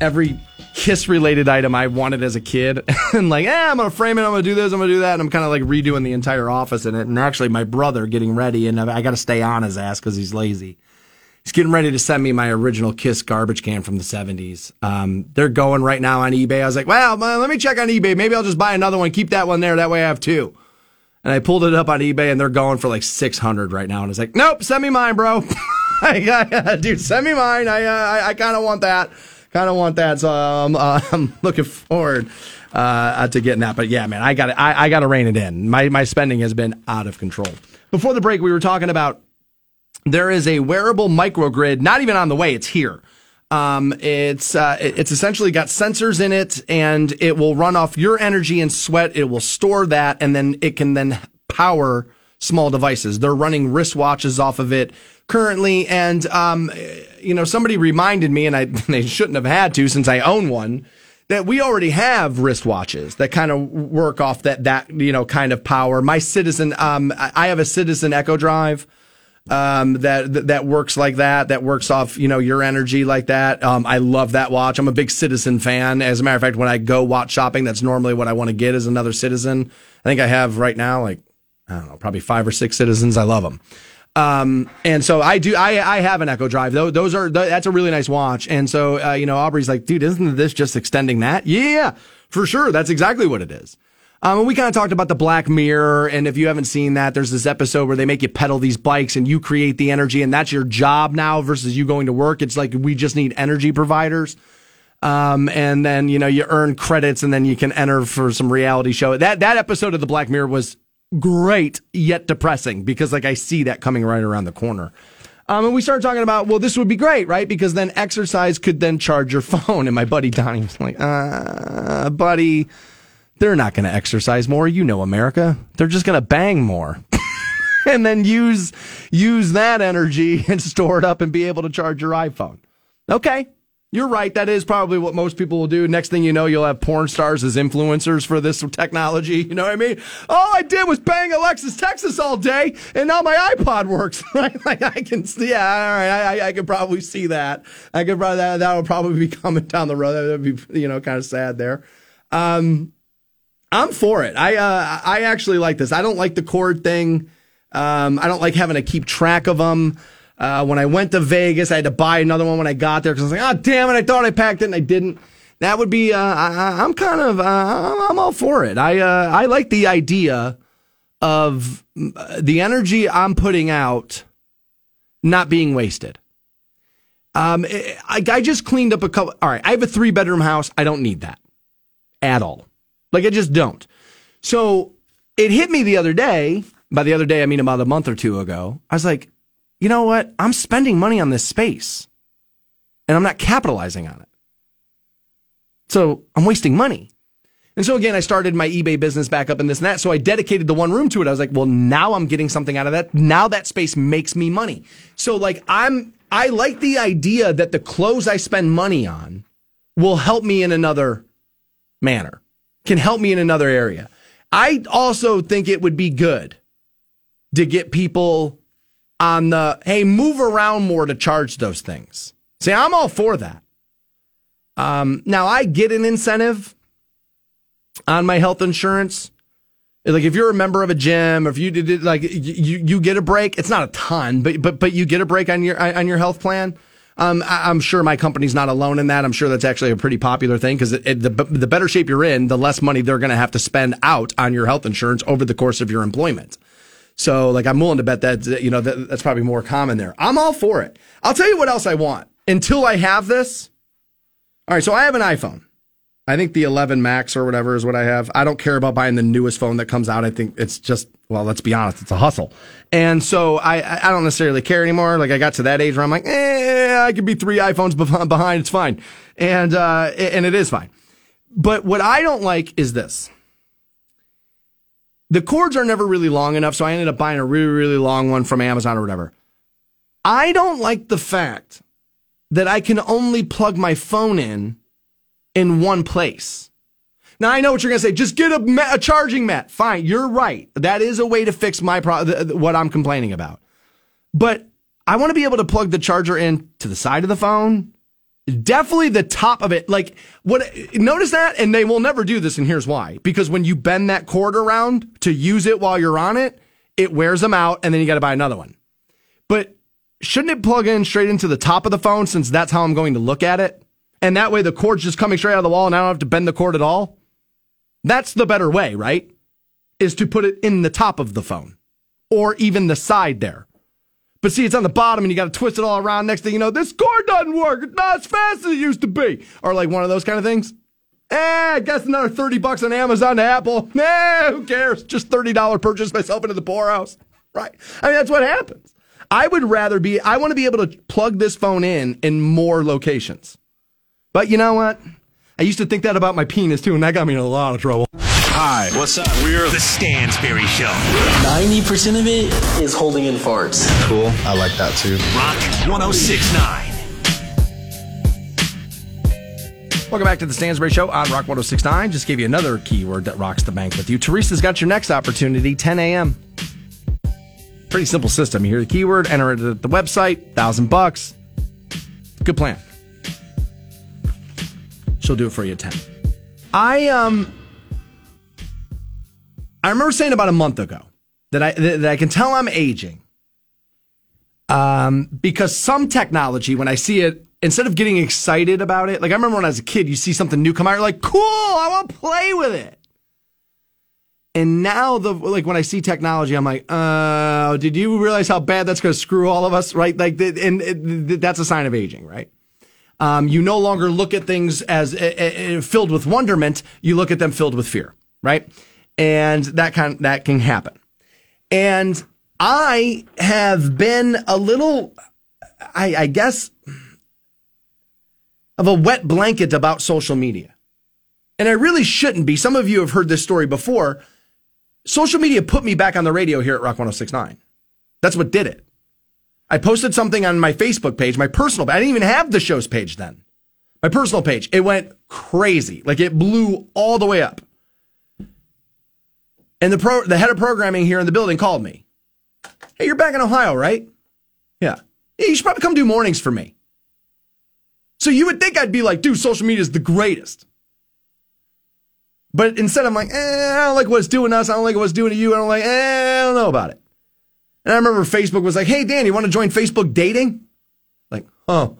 every kiss related item I wanted as a kid. and like, eh, I'm gonna frame it, I'm gonna do this, I'm gonna do that. And I'm kind of like redoing the entire office in it. And actually my brother getting ready, and I gotta stay on his ass because he's lazy. He's getting ready to send me my original Kiss garbage can from the 70s. Um, they're going right now on eBay. I was like, well, let me check on eBay. Maybe I'll just buy another one, keep that one there. That way I have two. And I pulled it up on eBay and they're going for like 600 right now. And it's like, nope, send me mine, bro. Dude, send me mine. I, uh, I, I kind of want that. Kind of want that. So um, uh, I'm looking forward uh, to getting that. But yeah, man, I got I, I got to rein it in. My, my spending has been out of control. Before the break, we were talking about there is a wearable microgrid, not even on the way, it's here. Um, it's uh, it's essentially got sensors in it, and it will run off your energy and sweat. It will store that, and then it can then power small devices. They're running wristwatches off of it currently, and um, you know, somebody reminded me, and I they shouldn't have had to since I own one. That we already have wristwatches that kind of work off that that you know kind of power. My Citizen, um, I have a Citizen Eco-Drive um, that that works like that. That works off you know your energy like that. Um, I love that watch. I'm a big Citizen fan. As a matter of fact, when I go watch shopping, that's normally what I want to get is another Citizen. I think I have right now like I don't know, probably five or six Citizens. I love them. Um, and so I do, I, I have an Eco-Drive. Those, those are, that's a really nice watch. And so, uh, you know, Aubrey's like, dude, isn't this just extending that? Yeah, for sure. That's exactly what it is. Um, we kind of talked about the Black Mirror, and if you haven't seen that, there's this episode where they make you pedal these bikes and you create the energy, and that's your job now versus you going to work. It's like we just need energy providers. Um, and then you know you earn credits, and then you can enter for some reality show. That that episode of the Black Mirror was great yet depressing because like I see that coming right around the corner. Um, and we started talking about, well, this would be great, right? Because then exercise could then charge your phone. And my buddy Donnie was like, uh, buddy, they're not going to exercise more. You know, America. They're just going to bang more. and then use, use that energy and store it up and be able to charge your iPhone. Okay. You're right. That is probably what most people will do. Next thing you know, you'll have porn stars as influencers for this technology. You know what I mean? All I did was bang Alexis Texas all day, and now my iPod works. Right? Like I can, yeah, all right. I, I, I could probably see that. I could probably that that would probably be coming down the road. That would be you know kind of sad there. Um, I'm for it. I uh, I actually like this. I don't like the cord thing. Um, I don't like having to keep track of them. Uh, when I went to Vegas, I had to buy another one when I got there because I was like, oh, damn it, I thought I packed it and I didn't. That would be, uh, I, am kind of, uh, I'm all for it. I, uh, I like the idea of uh, the energy I'm putting out not being wasted. Um, I, I just cleaned up a couple. All right, I have a three bedroom house. I don't need that at all. Like I just don't. So it hit me the other day. By the other day, I mean about a month or two ago. I was like, you know what? I'm spending money on this space and I'm not capitalizing on it. So I'm wasting money. And so again, I started my eBay business back up and this and that. So I dedicated the one room to it. I was like, well, now I'm getting something out of that. Now that space makes me money. So like I'm, I like the idea that the clothes I spend money on will help me in another manner, can help me in another area. I also think it would be good to get people on the hey, move around more to charge those things. See, I'm all for that. Um, now I get an incentive on my health insurance. Like if you're a member of a gym, or if you did it, like you you get a break. It's not a ton, but but but you get a break on your on your health plan. Um, I, am sure my company's not alone in that. I'm sure that's actually a pretty popular thing because the, the better shape you're in, the less money they're going to have to spend out on your health insurance over the course of your employment. So like I'm willing to bet that you know that, that's probably more common there. I'm all for it. I'll tell you what else I want until I have this. All right, so I have an iPhone. I think the 11 Max or whatever is what I have. I don't care about buying the newest phone that comes out. I think it's just well, let's be honest, it's a hustle. And so I I don't necessarily care anymore. Like I got to that age where I'm like, eh, I could be three iPhones behind. It's fine, and uh, and it is fine. But what I don't like is this the cords are never really long enough, so I ended up buying a really, really long one from Amazon or whatever. I don't like the fact that I can only plug my phone in in one place. Now I know what you're going to say. Just get a, a, charging mat. Fine, you're right. That is a way to fix my pro- what I'm complaining about. But I want to be able to plug the charger in to the side of the phone, definitely the top of it. Like what? Notice that, and they will never do this. And here's why: because when you bend that cord around to use it while you're on it, it wears them out, and then you got to buy another one. But shouldn't it plug in straight into the top of the phone since that's how I'm going to look at it? And that way the cord's just coming straight out of the wall, and I don't have to bend the cord at all. That's the better way, right? Is to put it in the top of the phone, or even the side there. But see, it's on the bottom and you got to twist it all around. Next thing you know, this cord doesn't work. It's not as fast as it used to be. Or like one of those kind of things. Eh, I guess another 30 bucks on Amazon to Apple. Eh, who cares? Just $30 purchase myself into the poorhouse. Right. I mean, that's what happens. I would rather be, I want to be able to plug this phone in in more locations. But you know what? I used to think that about my penis too, and that got me in a lot of trouble. Hi. What's up? We're the Stansberry Show. 90% of it is holding in farts. Cool. I like that too. Rock 1069. Welcome back to the Stansberry Show on Rock 1069. Just gave you another keyword that rocks the bank with you. Teresa's got your next opportunity, 10 a.m. Pretty simple system. You hear the keyword, enter it at the website, thousand bucks. Good plan. She'll do it for you at 10. I um I remember saying about a month ago that I that I can tell I'm aging. Um, because some technology, when I see it, instead of getting excited about it, like I remember when I was a kid, you see something new come out, you're like, cool, I want to play with it. And now the like when I see technology, I'm like, uh, did you realize how bad that's going to screw all of us, right? Like, and it, that's a sign of aging, right? Um, you no longer look at things as uh, uh, filled with wonderment; you look at them filled with fear, right? And that kind that can happen. And I have been a little, I, I guess, of a wet blanket about social media. And I really shouldn't be. Some of you have heard this story before. Social media put me back on the radio here at Rock 1069. That's what did it. I posted something on my Facebook page, my personal, I didn't even have the show's page then. My personal page. It went crazy. Like it blew all the way up. And the pro, the head of programming here in the building called me. Hey, you're back in Ohio, right? Yeah. yeah. You should probably come do mornings for me. So you would think I'd be like, dude, social media is the greatest. But instead, I'm like, eh, I don't like what it's doing to us. I don't like what it's doing to you. I don't like, eh, I don't know about it. And I remember Facebook was like, hey, Dan, you want to join Facebook dating? Like, oh,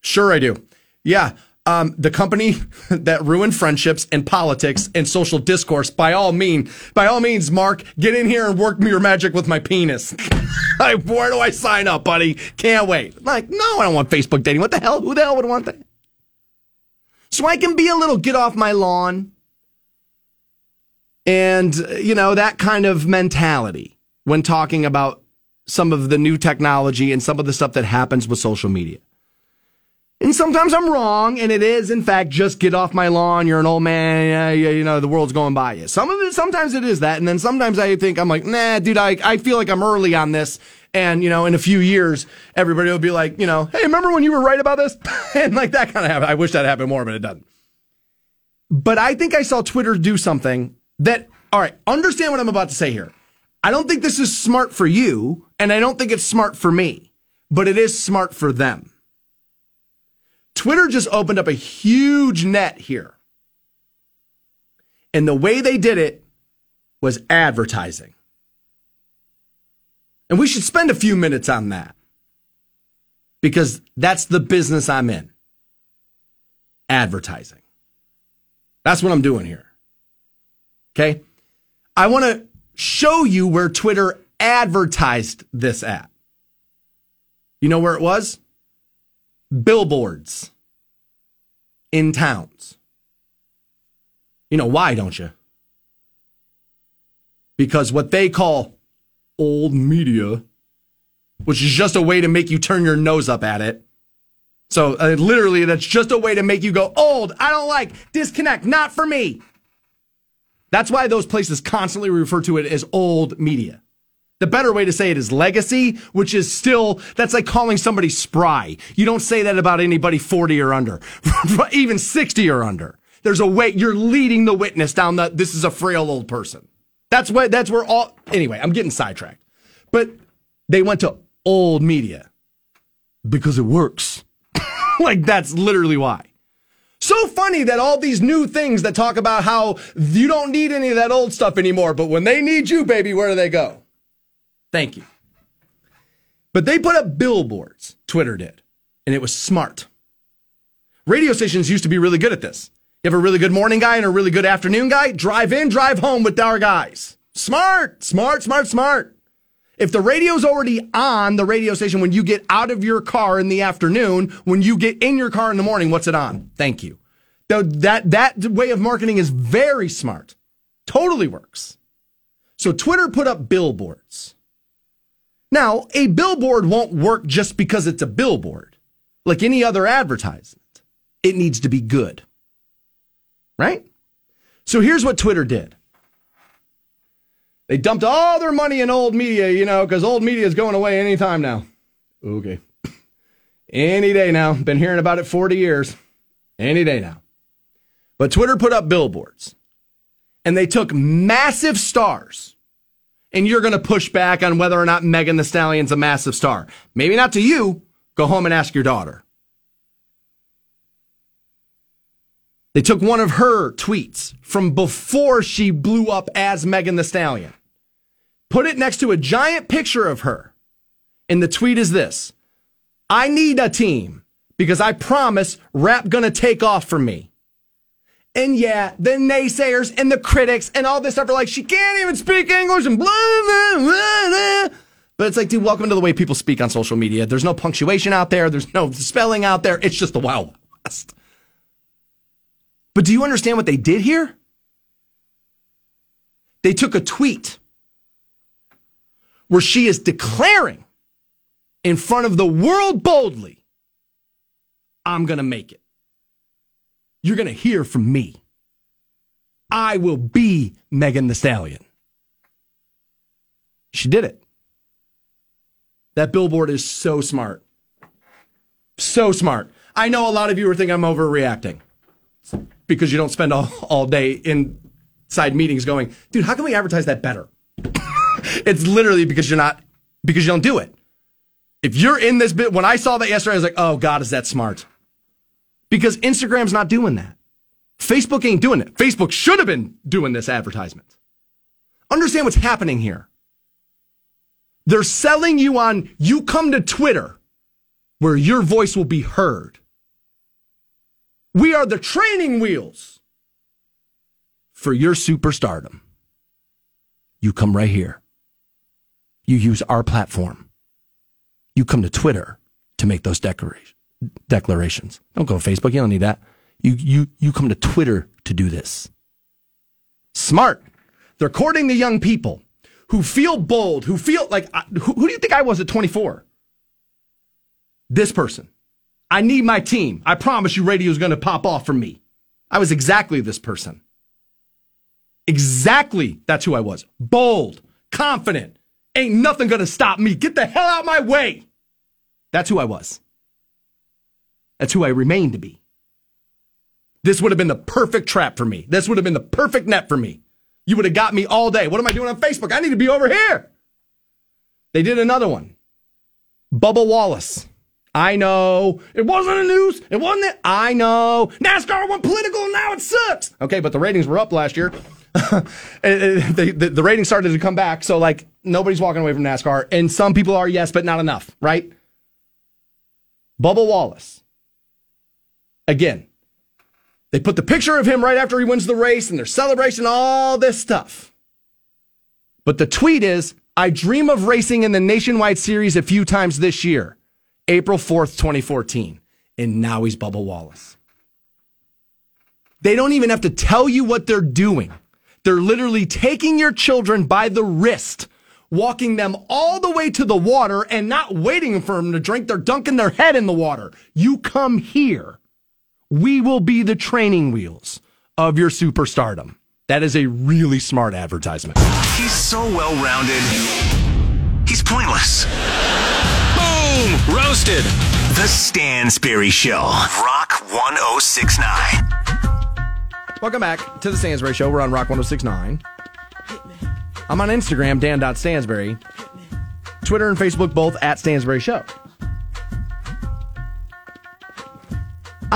sure I do. Yeah. Um, the company that ruined friendships and politics and social discourse, by all mean, by all means, Mark, get in here and work your magic with my penis. like, where do I sign up, buddy? Can't wait. Like, no, I don't want Facebook dating. What the hell? Who the hell would want that? So I can be a little get off my lawn and, you know, that kind of mentality when talking about some of the new technology and some of the stuff that happens with social media. And sometimes I'm wrong, and it is, in fact, just get off my lawn. You're an old man. You know, the world's going by you. Some of it, sometimes it is that. And then sometimes I think, I'm like, nah, dude, I, I feel like I'm early on this. And, you know, in a few years, everybody will be like, you know, hey, remember when you were right about this? and like that kind of happen. I wish that happened more, but it doesn't. But I think I saw Twitter do something that, all right, understand what I'm about to say here. I don't think this is smart for you, and I don't think it's smart for me, but it is smart for them. Twitter just opened up a huge net here. And the way they did it was advertising. And we should spend a few minutes on that because that's the business I'm in advertising. That's what I'm doing here. Okay. I want to show you where Twitter advertised this app. You know where it was? Billboards in towns. You know why, don't you? Because what they call old media, which is just a way to make you turn your nose up at it. So uh, literally, that's just a way to make you go, old, I don't like, disconnect, not for me. That's why those places constantly refer to it as old media. The better way to say it is legacy, which is still, that's like calling somebody spry. You don't say that about anybody 40 or under, even 60 or under. There's a way, you're leading the witness down the, this is a frail old person. That's what, that's where all, anyway, I'm getting sidetracked. But they went to old media because it works. like that's literally why. So funny that all these new things that talk about how you don't need any of that old stuff anymore, but when they need you, baby, where do they go? Thank you. But they put up billboards, Twitter did, and it was smart. Radio stations used to be really good at this. You have a really good morning guy and a really good afternoon guy, drive in, drive home with our guys. Smart, smart, smart, smart. If the radio's already on the radio station when you get out of your car in the afternoon, when you get in your car in the morning, what's it on? Thank you. That, that way of marketing is very smart. Totally works. So Twitter put up billboards. Now, a billboard won't work just because it's a billboard. Like any other advertisement, it needs to be good. Right? So here's what Twitter did. They dumped all their money in old media, you know, because old media is going away anytime now. Okay. Any day now. Been hearing about it 40 years. Any day now. But Twitter put up billboards and they took massive stars. And you're going to push back on whether or not Megan Thee Stallion's a massive star. Maybe not to you. Go home and ask your daughter. They took one of her tweets from before she blew up as Megan Thee Stallion, put it next to a giant picture of her. And the tweet is this I need a team because I promise rap gonna take off from me. And yeah, the naysayers and the critics and all this stuff are like, she can't even speak English and blah, blah, blah, blah. But it's like, dude, welcome to the way people speak on social media. There's no punctuation out there. There's no spelling out there. It's just the Wild West. But do you understand what they did here? They took a tweet where she is declaring in front of the world boldly, I'm going to make it. You're going to hear from me. I will be Megan Thee Stallion. She did it. That billboard is so smart. So smart. I know a lot of you are thinking I'm overreacting because you don't spend all, all day inside meetings going, dude, how can we advertise that better? it's literally because you're not, because you don't do it. If you're in this bit, when I saw that yesterday, I was like, oh God, is that smart? Because Instagram's not doing that. Facebook ain't doing it. Facebook should have been doing this advertisement. Understand what's happening here. They're selling you on, you come to Twitter where your voice will be heard. We are the training wheels for your superstardom. You come right here. You use our platform. You come to Twitter to make those declaration, declarations. Don't go to Facebook. You don't need that. You, you, you come to Twitter to do this. Smart. They're courting the young people who feel bold, who feel like, who, who do you think I was at 24? This person. I need my team. I promise you radio's going to pop off for me. I was exactly this person. Exactly. That's who I was. Bold, confident. Ain't nothing going to stop me. Get the hell out of my way. That's who I was. That's who I remain to be. This would have been the perfect trap for me. This would have been the perfect net for me. You would have got me all day. What am I doing on Facebook? I need to be over here. They did another one. Bubba Wallace. I know. It wasn't a news. It wasn't it. I know. NASCAR went political and now it sucks. Okay, but the ratings were up last year. the, the, the ratings started to come back. So, like, nobody's walking away from NASCAR. And some people are, yes, but not enough, right? Bubba Wallace. Again, they put the picture of him right after he wins the race and their celebration, all this stuff. But the tweet is I dream of racing in the nationwide series a few times this year, April 4th, 2014. And now he's Bubba Wallace. They don't even have to tell you what they're doing. They're literally taking your children by the wrist, walking them all the way to the water and not waiting for them to drink. They're dunking their head in the water. You come here. We will be the training wheels of your superstardom. That is a really smart advertisement. He's so well rounded. He's pointless. Boom! Roasted. The Stansberry Show. Rock 1069. Welcome back to the Stansberry Show. We're on Rock 1069. I'm on Instagram, Dan.Stansberry. Twitter and Facebook both at Stansberry Show.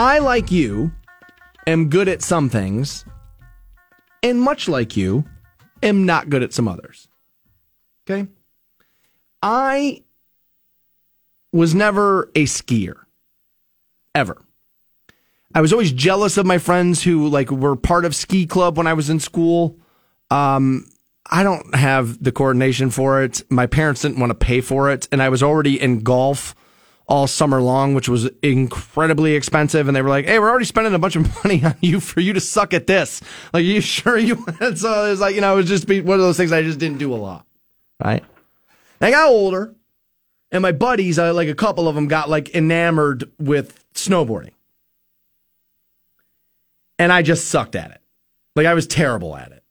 I, like you, am good at some things, and much like you, am not good at some others. Okay? I was never a skier, ever. I was always jealous of my friends who like were part of ski club when I was in school. Um, I don't have the coordination for it. My parents didn't want to pay for it, and I was already in golf all summer long, which was incredibly expensive. And they were like, "Hey, we're already spending a bunch of money on you for you to suck at this. Like, are you sure you?" so it was like, you know, it was just be one of those things I just didn't do a lot, right? And I got older, and my buddies, uh, like a couple of them, got like enamored with snowboarding, and I just sucked at it. Like I was terrible at it.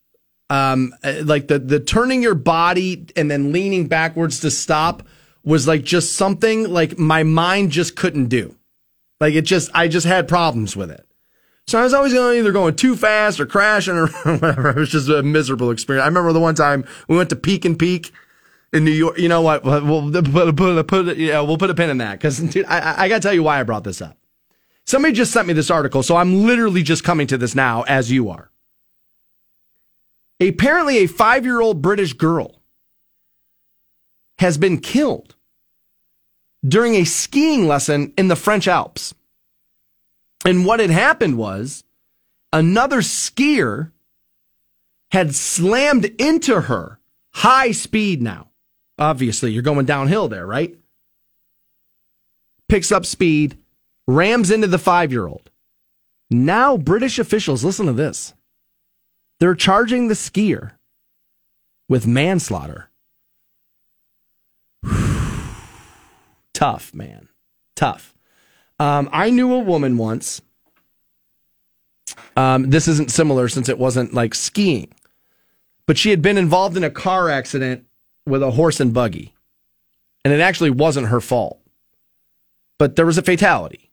Um, uh, like the the turning your body and then leaning backwards to stop was like just something like my mind just couldn't do. Like it just, I just had problems with it. So I was always going either going too fast or crashing or whatever. It was just a miserable experience. I remember the one time we went to Peek'n Peak in New York. You know what? We'll put, put, put, yeah, we'll put a pin in that because dude, I, I got to tell you why I brought this up. Somebody just sent me this article, so I'm literally just coming to this now as you are. Apparently, a five year old British girl has been killed during a skiing lesson in the French Alps. And what had happened was another skier had slammed into her high speed now. Obviously, you're going downhill there, right? Picks up speed, rams into the five year old. Now, British officials, listen to this. They're charging the skier with manslaughter tough, man. Tough. Um, I knew a woman once. Um, this isn't similar since it wasn't like skiing, but she had been involved in a car accident with a horse and buggy. And it actually wasn't her fault, but there was a fatality.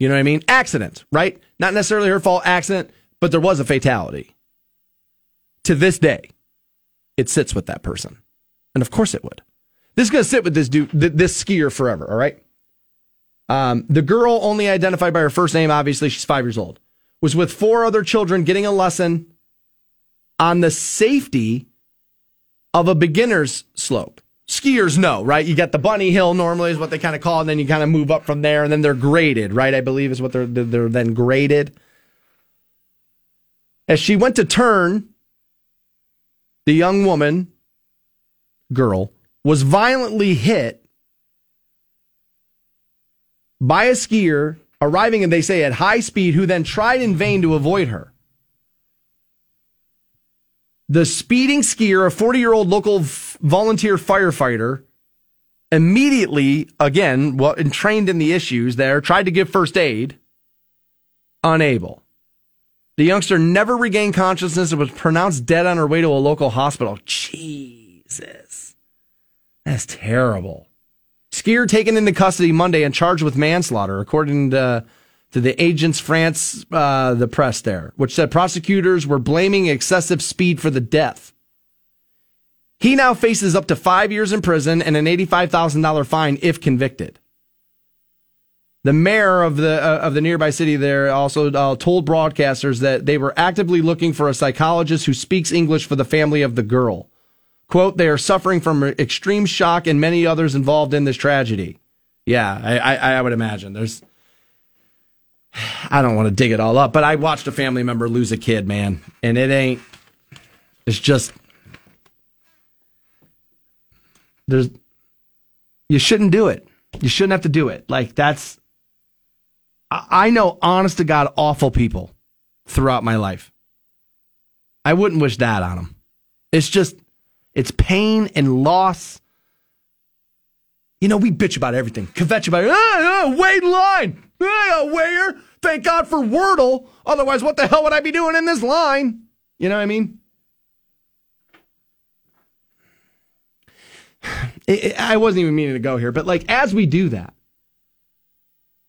You know what I mean? Accident, right? Not necessarily her fault, accident, but there was a fatality. To this day, it sits with that person. And of course it would. This is going to sit with this dude, th- this skier forever, all right? Um, the girl, only identified by her first name, obviously, she's five years old, was with four other children getting a lesson on the safety of a beginner's slope. Skiers know, right? You got the bunny hill normally is what they kind of call, it, and then you kind of move up from there, and then they're graded, right? I believe is what they're they're then graded. As she went to turn, the young woman, girl, was violently hit by a skier arriving, and they say at high speed, who then tried in vain to avoid her. The speeding skier, a 40 year old local f- volunteer firefighter, immediately, again, well, and trained in the issues there, tried to give first aid, unable. The youngster never regained consciousness and was pronounced dead on her way to a local hospital. Jesus. That's terrible. Skier taken into custody Monday and charged with manslaughter, according to, to the Agence France, uh, the press there, which said prosecutors were blaming excessive speed for the death. He now faces up to five years in prison and an $85,000 fine if convicted. The mayor of the uh, of the nearby city there also uh, told broadcasters that they were actively looking for a psychologist who speaks English for the family of the girl. Quote, they are suffering from extreme shock and many others involved in this tragedy. Yeah, I, I, I would imagine. There's, I don't want to dig it all up, but I watched a family member lose a kid, man, and it ain't, it's just, there's, you shouldn't do it. You shouldn't have to do it. Like, that's, I know honest to God awful people throughout my life. I wouldn't wish that on them. It's just, it's pain and loss. You know, we bitch about everything. Kvetch about. Ah, ah, wait in line. Ah, where? Thank God for Wordle. Otherwise, what the hell would I be doing in this line? You know what I mean? It- it- I wasn't even meaning to go here, but like as we do that,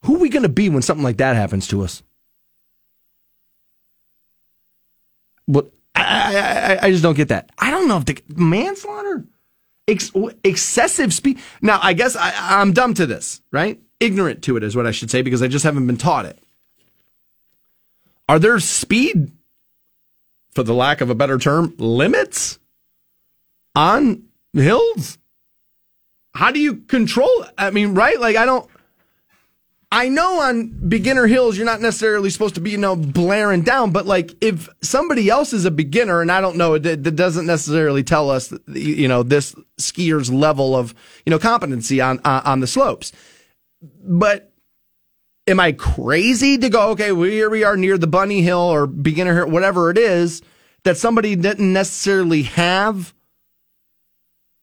who are we going to be when something like that happens to us? What I, I, I just don't get that. I don't know if the manslaughter, ex, excessive speed. Now, I guess I, I'm dumb to this, right? Ignorant to it is what I should say because I just haven't been taught it. Are there speed, for the lack of a better term, limits on hills? How do you control? I mean, right? Like I don't. I know on beginner hills you're not necessarily supposed to be, you know, blaring down, but like if somebody else is a beginner and I don't know, it, it doesn't necessarily tell us, you know, this skier's level of, you know, competency on on, on the slopes. But am I crazy to go? Okay, well, here we are near the bunny hill or beginner hill, whatever it is, that somebody didn't necessarily have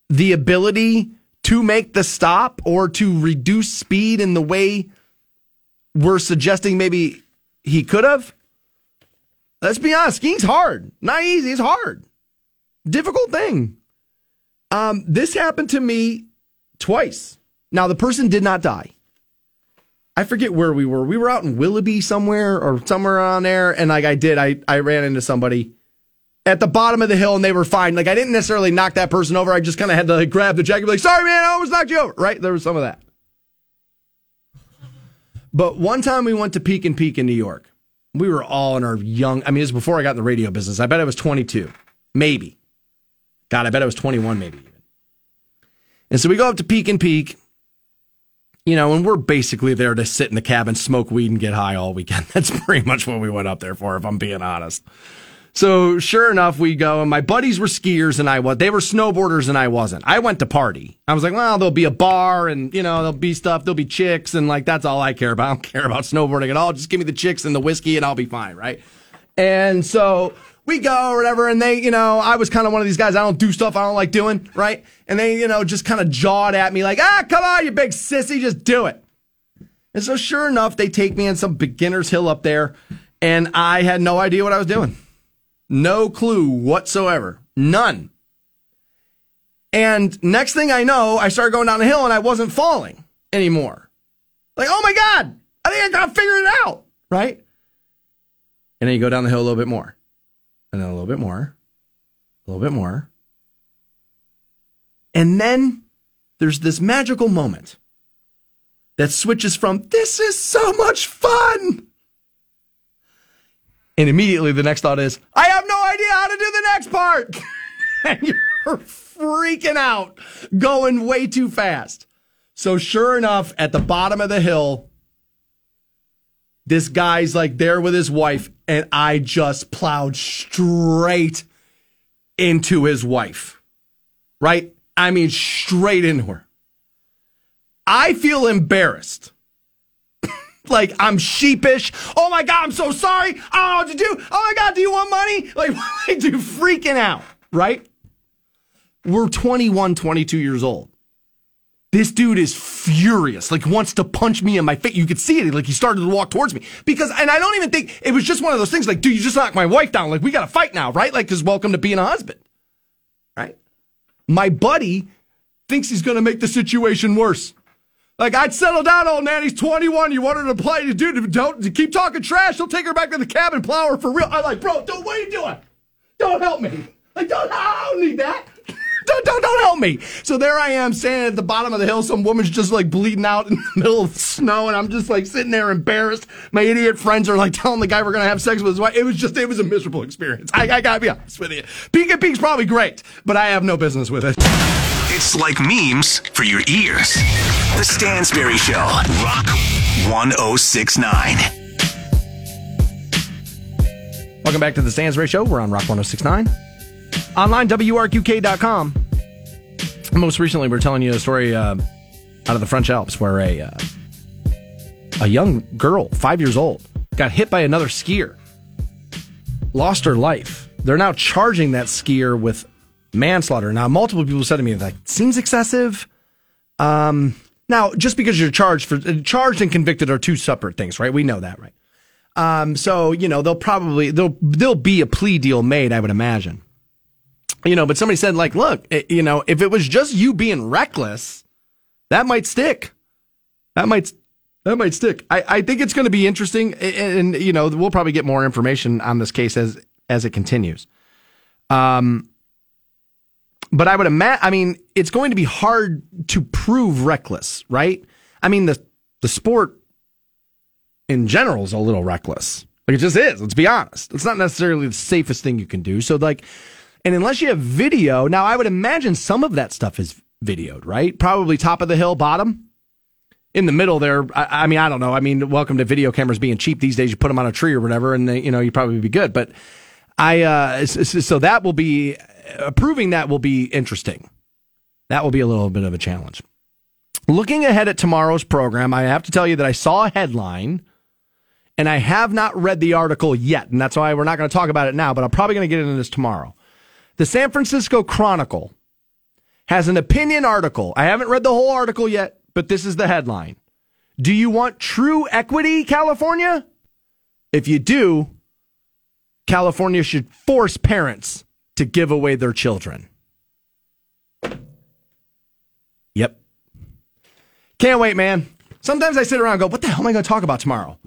the ability to make the stop or to reduce speed in the way we're suggesting maybe he could have. Let's be honest, skiing's hard. Not easy, it's hard. Difficult thing. Um, this happened to me twice. Now the person did not die. I forget where we were. We were out in Willoughby somewhere or somewhere around there, and like I did, I, I ran into somebody at the bottom of the hill and they were fine. Like I didn't necessarily knock that person over. I just kind of had to like grab the jacket, and be like, sorry man, I almost knocked you over. Right? There was some of that. But one time we went to Peek'n Peak in New York. We were all in our young, I mean, it was before I got in the radio business. I bet I was 22, maybe. God, I bet I was 21, maybe even. And so we go up to Peek'n Peak, you know, and we're basically there to sit in the cabin, smoke weed, and get high all weekend. That's pretty much what we went up there for, if I'm being honest. So sure enough, we go, and my buddies were skiers, and I was. They were snowboarders, and I wasn't. I went to party. I was like, well, there'll be a bar, and you know, there'll be stuff, there'll be chicks, and like that's all I care about. I don't care about snowboarding at all. Just give me the chicks and the whiskey, and I'll be fine, right? And so we go or whatever, and they, you know, I was kind of one of these guys. I don't do stuff I don't like doing, right? And they, you know, just kind of jawed at me like, ah, come on, you big sissy, just do it. And so, sure enough, they take me on some beginner's hill up there, and I had no idea what I was doing. No clue whatsoever. None. And next thing I know, I started going down the hill and I wasn't falling anymore. Like, oh my God, I think I got to figure it out, right? And then you go down the hill a little bit more, and then a little bit more, a little bit more. And then there's this magical moment that switches from, this is so much fun. And immediately the next thought is, I have no idea how to do the next part. and you're freaking out, going way too fast. So, sure enough, at the bottom of the hill, this guy's like there with his wife, and I just plowed straight into his wife. Right? I mean, straight into her. I feel embarrassed. Like I'm sheepish. Oh my God, I'm so sorry. I don't know what to do. Oh my God, do you want money? Like, I do? Freaking out, right? We're 21, 22 years old. This dude is furious, like wants to punch me in my face. You could see it, like he started to walk towards me. Because, and I don't even think it was just one of those things like, dude, you just knocked my wife down. Like, we got to fight now, right? Like, because welcome to being a husband, right? My buddy thinks he's going to make the situation worse. Like, I'd settle down, old man. He's 21. You want her to play. Dude, don't keep talking trash. He'll take her back to the cabin, plow her for real. I'm like, bro, don't, what are you doing? Don't help me. Like, don't, I don't need that. Don't, don't, don't help me. So there I am standing at the bottom of the hill. Some woman's just like bleeding out in the middle of the snow. And I'm just like sitting there embarrassed. My idiot friends are like telling the guy we're to have sex with his wife. It was just, it was a miserable experience. I, I got to be honest with you. Peek'n Peak's probably great, but I have no business with it. It's like memes for your ears. The Stansberry Show, Rock 1069. Welcome back to the Stansberry Show. We're on Rock 1069. Online, WRQK.com. Most recently, we're telling you a story uh, out of the French Alps where a, uh, a young girl, five years old, got hit by another skier, lost her life. They're now charging that skier with manslaughter. Now, multiple people said to me, like, seems excessive. Um, now, just because you're charged for charged and convicted are two separate things, right? We know that, right? Um, so you know they'll probably there'll there'll be a plea deal made, I would imagine. You know, but somebody said like, look, it, you know, if it was just you being reckless, that might stick. That might that might stick. I, I think it's going to be interesting, and, and you know we'll probably get more information on this case as as it continues. Um, but I would imagine. I mean, it's going to be hard to prove reckless, right? I mean, the the sport in general is a little reckless. Like it just is. Let's be honest. It's not necessarily the safest thing you can do. So like, and unless you have video, now I would imagine some of that stuff is videoed, right? Probably top of the hill, bottom. In the middle there, I, I mean, I don't know. I mean, welcome to video cameras being cheap these days. You put them on a tree or whatever, and they, you know, you probably be good. But I, uh, so that will be uh, proving that will be interesting. That will be a little bit of a challenge. Looking ahead at tomorrow's program, I have to tell you that I saw a headline and I have not read the article yet, and that's why we're not going to talk about it now, but I'm probably going to get into this tomorrow. The San Francisco Chronicle has an opinion article. I haven't read the whole article yet, but this is the headline. Do you want true equity, California? If you do, California should force parents to give away their children. Yep. Can't wait, man. Sometimes I sit around and go, what the hell am I going to talk about tomorrow?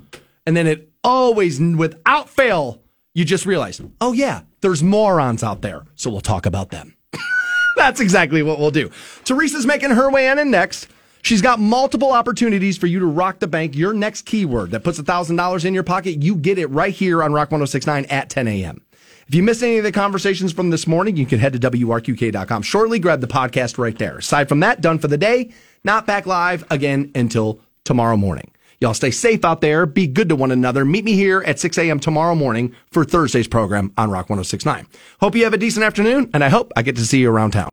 And then it always, without fail, you just realize, oh, yeah, there's morons out there. So we'll talk about them. That's exactly what we'll do. Teresa's making her way in and next. She's got multiple opportunities for you to rock the bank. Your next keyword that puts $1,000 in your pocket, you get it right here on Rock 1069 at 10 a.m. If you missed any of the conversations from this morning, you can head to WRQK.com. Shortly grab the podcast right there. Aside from that, done for the day. Not back live again until tomorrow morning. Y'all stay safe out there. Be good to one another. Meet me here at 6 a.m. tomorrow morning for Thursday's program on Rock 1069. Hope you have a decent afternoon, and I hope I get to see you around town.